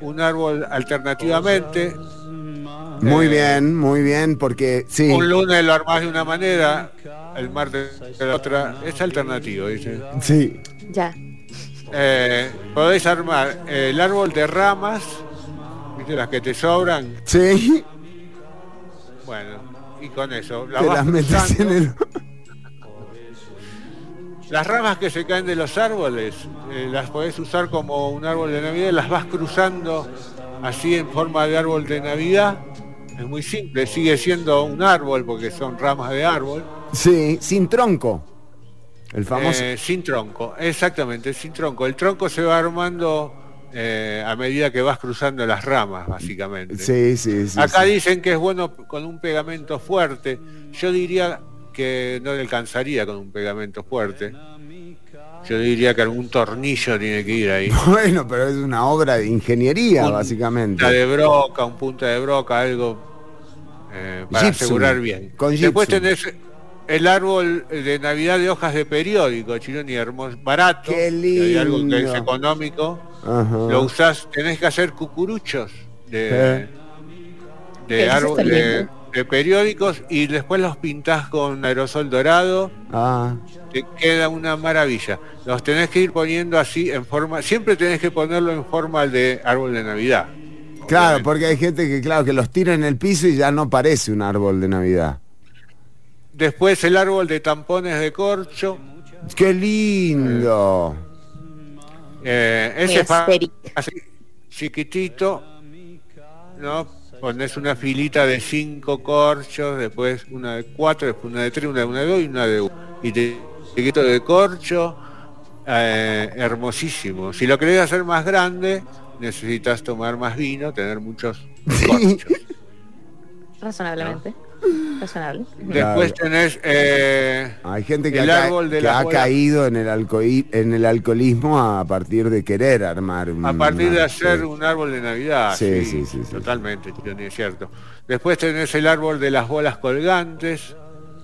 un árbol alternativamente. Muy Eh, bien, muy bien, porque sí. Un lunes lo armás de una manera, el martes de la otra. Es alternativo, dice. Sí. Ya. Eh, podéis armar eh, el árbol de ramas, ¿viste? Las que te sobran. Sí. Bueno, y con eso. La Te vas las metes cruzando. en el. Las ramas que se caen de los árboles, eh, las podés usar como un árbol de Navidad, las vas cruzando así en forma de árbol de Navidad. Es muy simple, sigue siendo un árbol porque son ramas de árbol. Sí, sin tronco. El famoso. Eh, sin tronco, exactamente, sin tronco. El tronco se va armando eh, a medida que vas cruzando las ramas, básicamente. Sí, sí, sí. Acá sí. dicen que es bueno con un pegamento fuerte. Yo diría que no le alcanzaría con un pegamento fuerte. Yo diría que algún tornillo tiene que ir ahí. Bueno, pero es una obra de ingeniería, Un- básicamente. Punta de broca, un punta de broca, algo eh, para Gypsum, asegurar bien. con Después gypsum. tenés el árbol de Navidad de hojas de periódico, chilón y hermoso, barato. Qué que hay algo que lindo. es económico. Ajá. Lo usás, tenés que hacer cucuruchos de, de, árbol- lindo. de periódicos y después los pintás con aerosol dorado. Ah, Te queda una maravilla. Los tenés que ir poniendo así en forma, siempre tenés que ponerlo en forma de árbol de Navidad. Claro, porque hay gente que, claro, que los tira en el piso y ya no parece un árbol de Navidad. Después el árbol de tampones de corcho. ¡Qué lindo! Eh, ese Muy es así, chiquitito, ¿no? Pones una filita de cinco corchos, después una de cuatro, después una de tres, una de una de dos y una de uno. Y te chiquito de corcho, eh, hermosísimo. Si lo querés hacer más grande, necesitas tomar más vino, tener muchos corchos. Razonablemente. Razonable. Después tenés eh, Hay gente que, el ha, ca- árbol de que las ha bolas. caído en el, alcohol, en el alcoholismo a partir de querer armar un A partir de hacer sí. un árbol de Navidad. Sí, sí, sí, sí. Totalmente, Tony, es cierto. Después tenés el árbol de las bolas colgantes,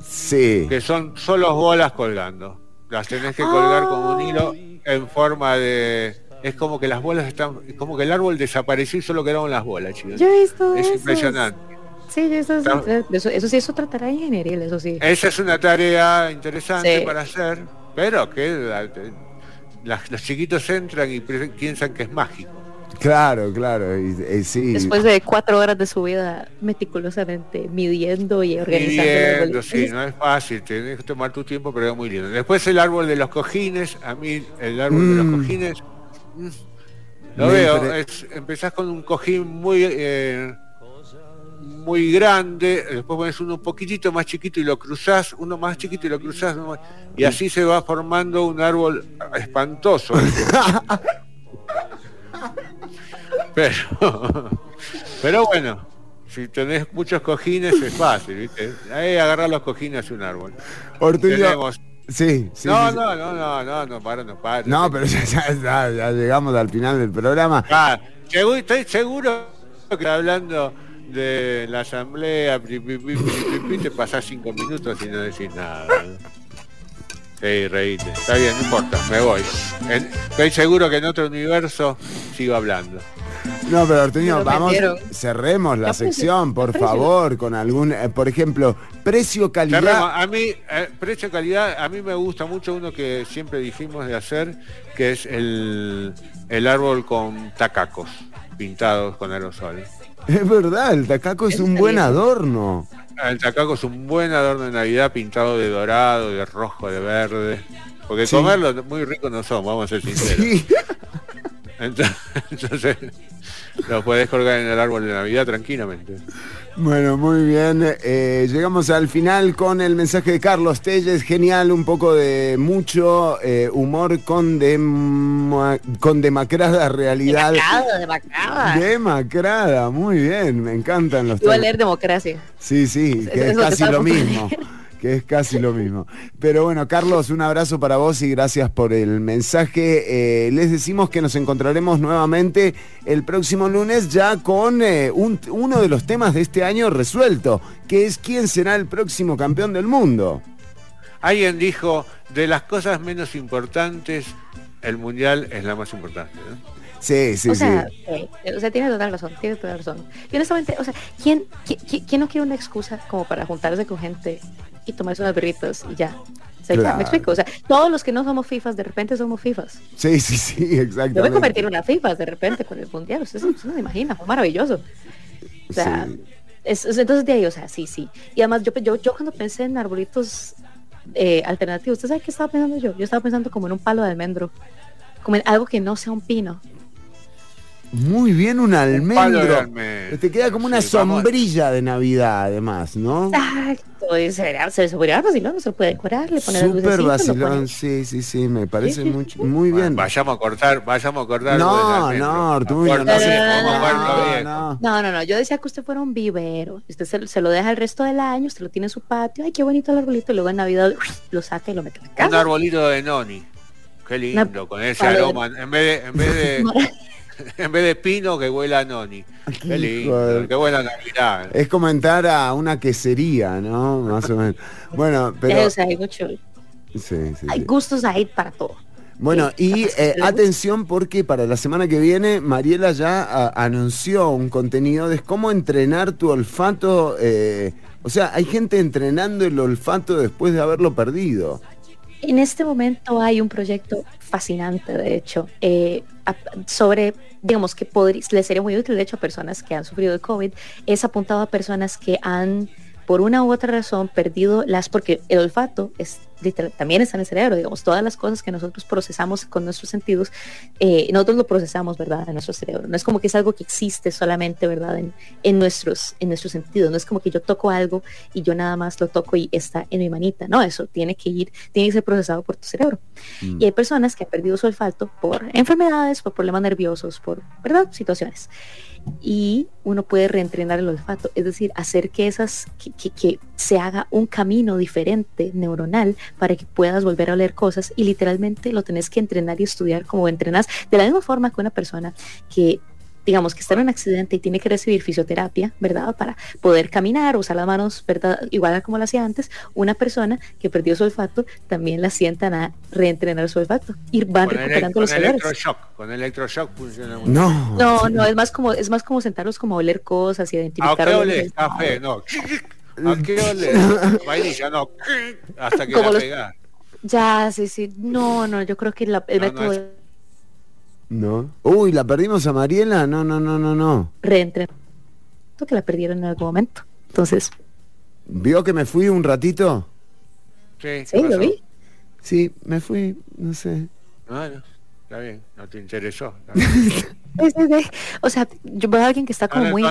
Sí. que son solo bolas colgando. Las tenés que colgar con un hilo en forma de... Es como que las bolas están... Es como que el árbol desapareció y solo quedaron las bolas, chicos. Yo he visto Es impresionante. Sí, he visto esos. eso, eso sí es otra tarea ingenieril, eso sí. Esa es una tarea interesante Sí. para hacer, pero que... los chiquitos entran y piensan que es mágico. Claro, claro, y, y sí. Después de cuatro horas de su vida meticulosamente midiendo y organizando Midiendo, sí, no es fácil, tenés que tomar tu tiempo, pero es muy lindo. Después el árbol de los cojines, a mí el árbol de los Mm. cojines, lo veo, es- empezás con un cojín muy eh, muy grande, después pones uno un poquitito más chiquito y lo cruzás, uno más chiquito y lo cruzás, más- y así se va formando un árbol espantoso. pero, pero bueno, si tenés muchos cojines es fácil, ¿viste? Ahí agarrar los cojines hace un árbol. Ortuño, Tenemos- Sí, sí. no, sí, no, no, no, no, no, para, no, para. No, pero ya, ya, ya- llegamos al final del programa. Ah, estoy seguro que hablando de la asamblea, pi, pi, pi, te pasás cinco minutos y no decís nada. Sí, reíte. Está bien, no importa, me voy. En- estoy seguro que en otro universo sigo hablando. No, pero lo vamos, metieron. cerremos la sección, por favor, con algún, eh, por ejemplo, precio Cerremos. calidad. A mí, eh, precio calidad, a mí me gusta mucho uno que siempre dijimos de hacer, que es el, el árbol con tacacos pintados con aerosol. Es verdad, el tacaco es un buen adorno. El tacaco es un buen adorno de Navidad pintado de dorado, de rojo, de verde. Porque Sí. comerlo muy rico no son, vamos a ser sinceros. Entonces, entonces, lo puedes colgar en el árbol de Navidad tranquilamente. Bueno, muy bien. eh, llegamos al final con el mensaje de Carlos Telles. Genial, un poco de mucho eh, humor con, dema- con demacrada realidad. Demacrada, demacrada. Demacrada, muy bien, me encantan los Iba a leer democracia. Sí, sí, que es casi lo de mismo. Que es casi lo mismo. Pero bueno, Carlos, un abrazo para vos y gracias por el mensaje. Eh, les decimos que nos encontraremos nuevamente el próximo lunes ya con eh, un- uno de los temas de este año resuelto, que es quién será el próximo campeón del mundo. Alguien dijo, de las cosas menos importantes, el mundial es la más importante. ¿no? Sí, sí, o sea, sí. eh, o sea, tiene toda la razón, tiene toda la razón. Y honestamente, o sea, ¿quién, qui- qui- quién no quiere una excusa como para juntarse con gente y tomarse unas berritas y ya? O sea, ya, Claro. me explico. O sea, todos los que no somos FIFAs, de repente somos FIFAs. Sí, sí, sí, Yo voy a exactamente. convertir en una FIFA de repente con el mundial. Usted, no se imagina, fue maravilloso. O sea, es- es- entonces de ahí, o sea, sí, sí. Y además, yo, yo, yo cuando pensé en arbolitos eh, alternativos, ¿usted sabe qué estaba pensando yo? Yo estaba pensando como en un palo de almendro, como en algo que no sea un pino. Muy bien, un almendro. almendro, Te queda como una sí, vamos. sombrilla de Navidad, además, ¿no? Exacto, y se ver vacilón, se puede decorar, le pone las Súper vacilón, sí, sí, sí, me parece sí, mucho- muy bien. Vayamos a cortar, vayamos a cortar. No, no, Corta no no, no. No, no, no, yo decía que usted fuera un vivero. Usted se, se lo deja el resto del año, usted lo tiene en su patio, ay, qué bonito el arbolito, y luego en Navidad lo saca y lo mete en la Un casa. arbolito de noni. Qué lindo, con ese aroma. En vez de, en vez de, en vez de pino que huela a noni. Qué lindo, de- qué buena Navidad. Es como entrar a una quesería, ¿no? Más o menos. Bueno, pero... O sea, hay mucho, Sí, sí, hay sí. gustos ahí para todo. Bueno, y eh, atención porque para la semana que viene Mariela ya a- anunció un contenido de cómo entrenar tu olfato. eh, o sea, hay gente entrenando el olfato después de haberlo perdido. En este momento hay un proyecto fascinante, de hecho, eh, sobre, digamos, que le sería muy útil, de hecho, a personas que han sufrido de COVID, es apuntado a personas que han, por una u otra razón, perdido las, porque el olfato es también está en el cerebro, digamos, todas las cosas que nosotros procesamos con nuestros sentidos, eh, nosotros lo procesamos, ¿verdad?, en nuestro cerebro. No es como que es algo que existe solamente, ¿verdad?, en, en nuestros, en nuestros sentidos. No es como que yo toco algo y yo nada más lo toco y está en mi manita. No, eso tiene que ir, tiene que ser procesado por tu cerebro. Y hay personas que han perdido su olfato por enfermedades, por problemas nerviosos, por, ¿verdad?, situaciones. Y uno puede reentrenar el olfato, es decir, hacer que esas, que, que- que se haga un camino diferente neuronal para que puedas volver a oler cosas y literalmente lo tenés que entrenar y estudiar como entrenas de la misma forma que una persona que digamos que está en un accidente y tiene que recibir fisioterapia, ¿verdad? Para poder caminar, usar las manos, ¿verdad? Igual a como lo hacía antes, una persona que perdió su olfato también la sientan a reentrenar su olfato y van Con, recuperando con los olores. electroshock. Con electroshock funciona muy No. No, no, es más como, es más como sentarlos como a oler cosas y ¿A identificar. Café, no. ¿A qué ole? Vainilla, no. Hasta que Como la los-. Ya, sí, sí. No, no, yo creo que la- el No, no, método es- de ¿No? Uy, ¿la perdimos a Mariela? No, no, no, no, no. reentrenamiento que la perdieron en algún momento. Entonces, ¿Vio que me fui un ratito? Sí, sí, lo vi. Sí, me fui, no sé. No, está bien, no te interesó. O sea, yo veo a alguien que está como no, muy no.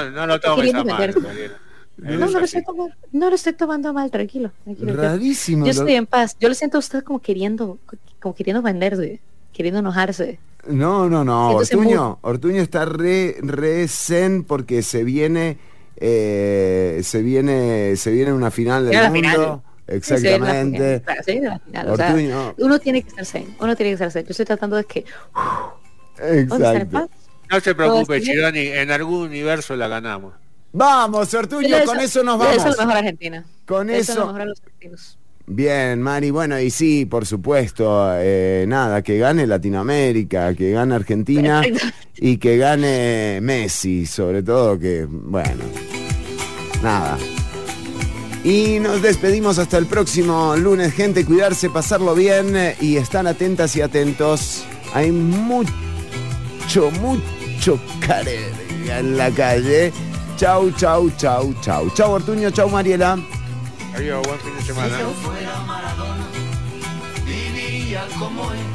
Mariela. No, no lo, estoy tomando, no lo estoy tomando mal, tranquilo. tranquilo. Yo- Rarísimo. Yo lo- estoy en paz. Yo lo siento a usted como queriendo, como queriendo venderse, queriendo enojarse. No, no, no. Ortuño, Ortuño está re, re zen porque se viene, eh, se viene, se viene una final del mundo. final. Exactamente. Sí, o sea, uno tiene que estar zen, uno tiene que estar zen. Yo estoy tratando de que. Exacto. No se preocupe, Chironi, en algún universo la ganamos. Vamos, Ortuño, Le con eso nos le deseo vamos. lo mejor Argentina. Con eso- lo mejor a los argentinos. Bien, Mari, bueno, y sí, por supuesto, eh, nada, que gane Latinoamérica, que gane Argentina y que gane Messi, sobre todo que, bueno, nada. Y nos despedimos hasta el próximo lunes, gente, cuidarse, pasarlo bien eh, y estar atentas y atentos. Hay mucho, mucho carega en la calle. Chau, chau, chau, chau. Chau, Ortuño, chau, Mariela. Adiós, buen fin de semana. viviría como él.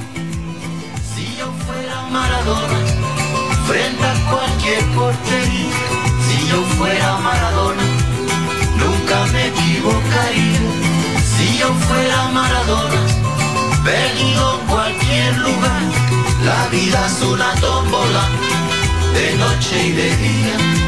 Si yo fuera Maradona, frente a cualquier portería. Si yo fuera Maradona, nunca me equivocaría. Si yo fuera Maradona, perdido en cualquier lugar. La vida es una tómbola, de noche y de día.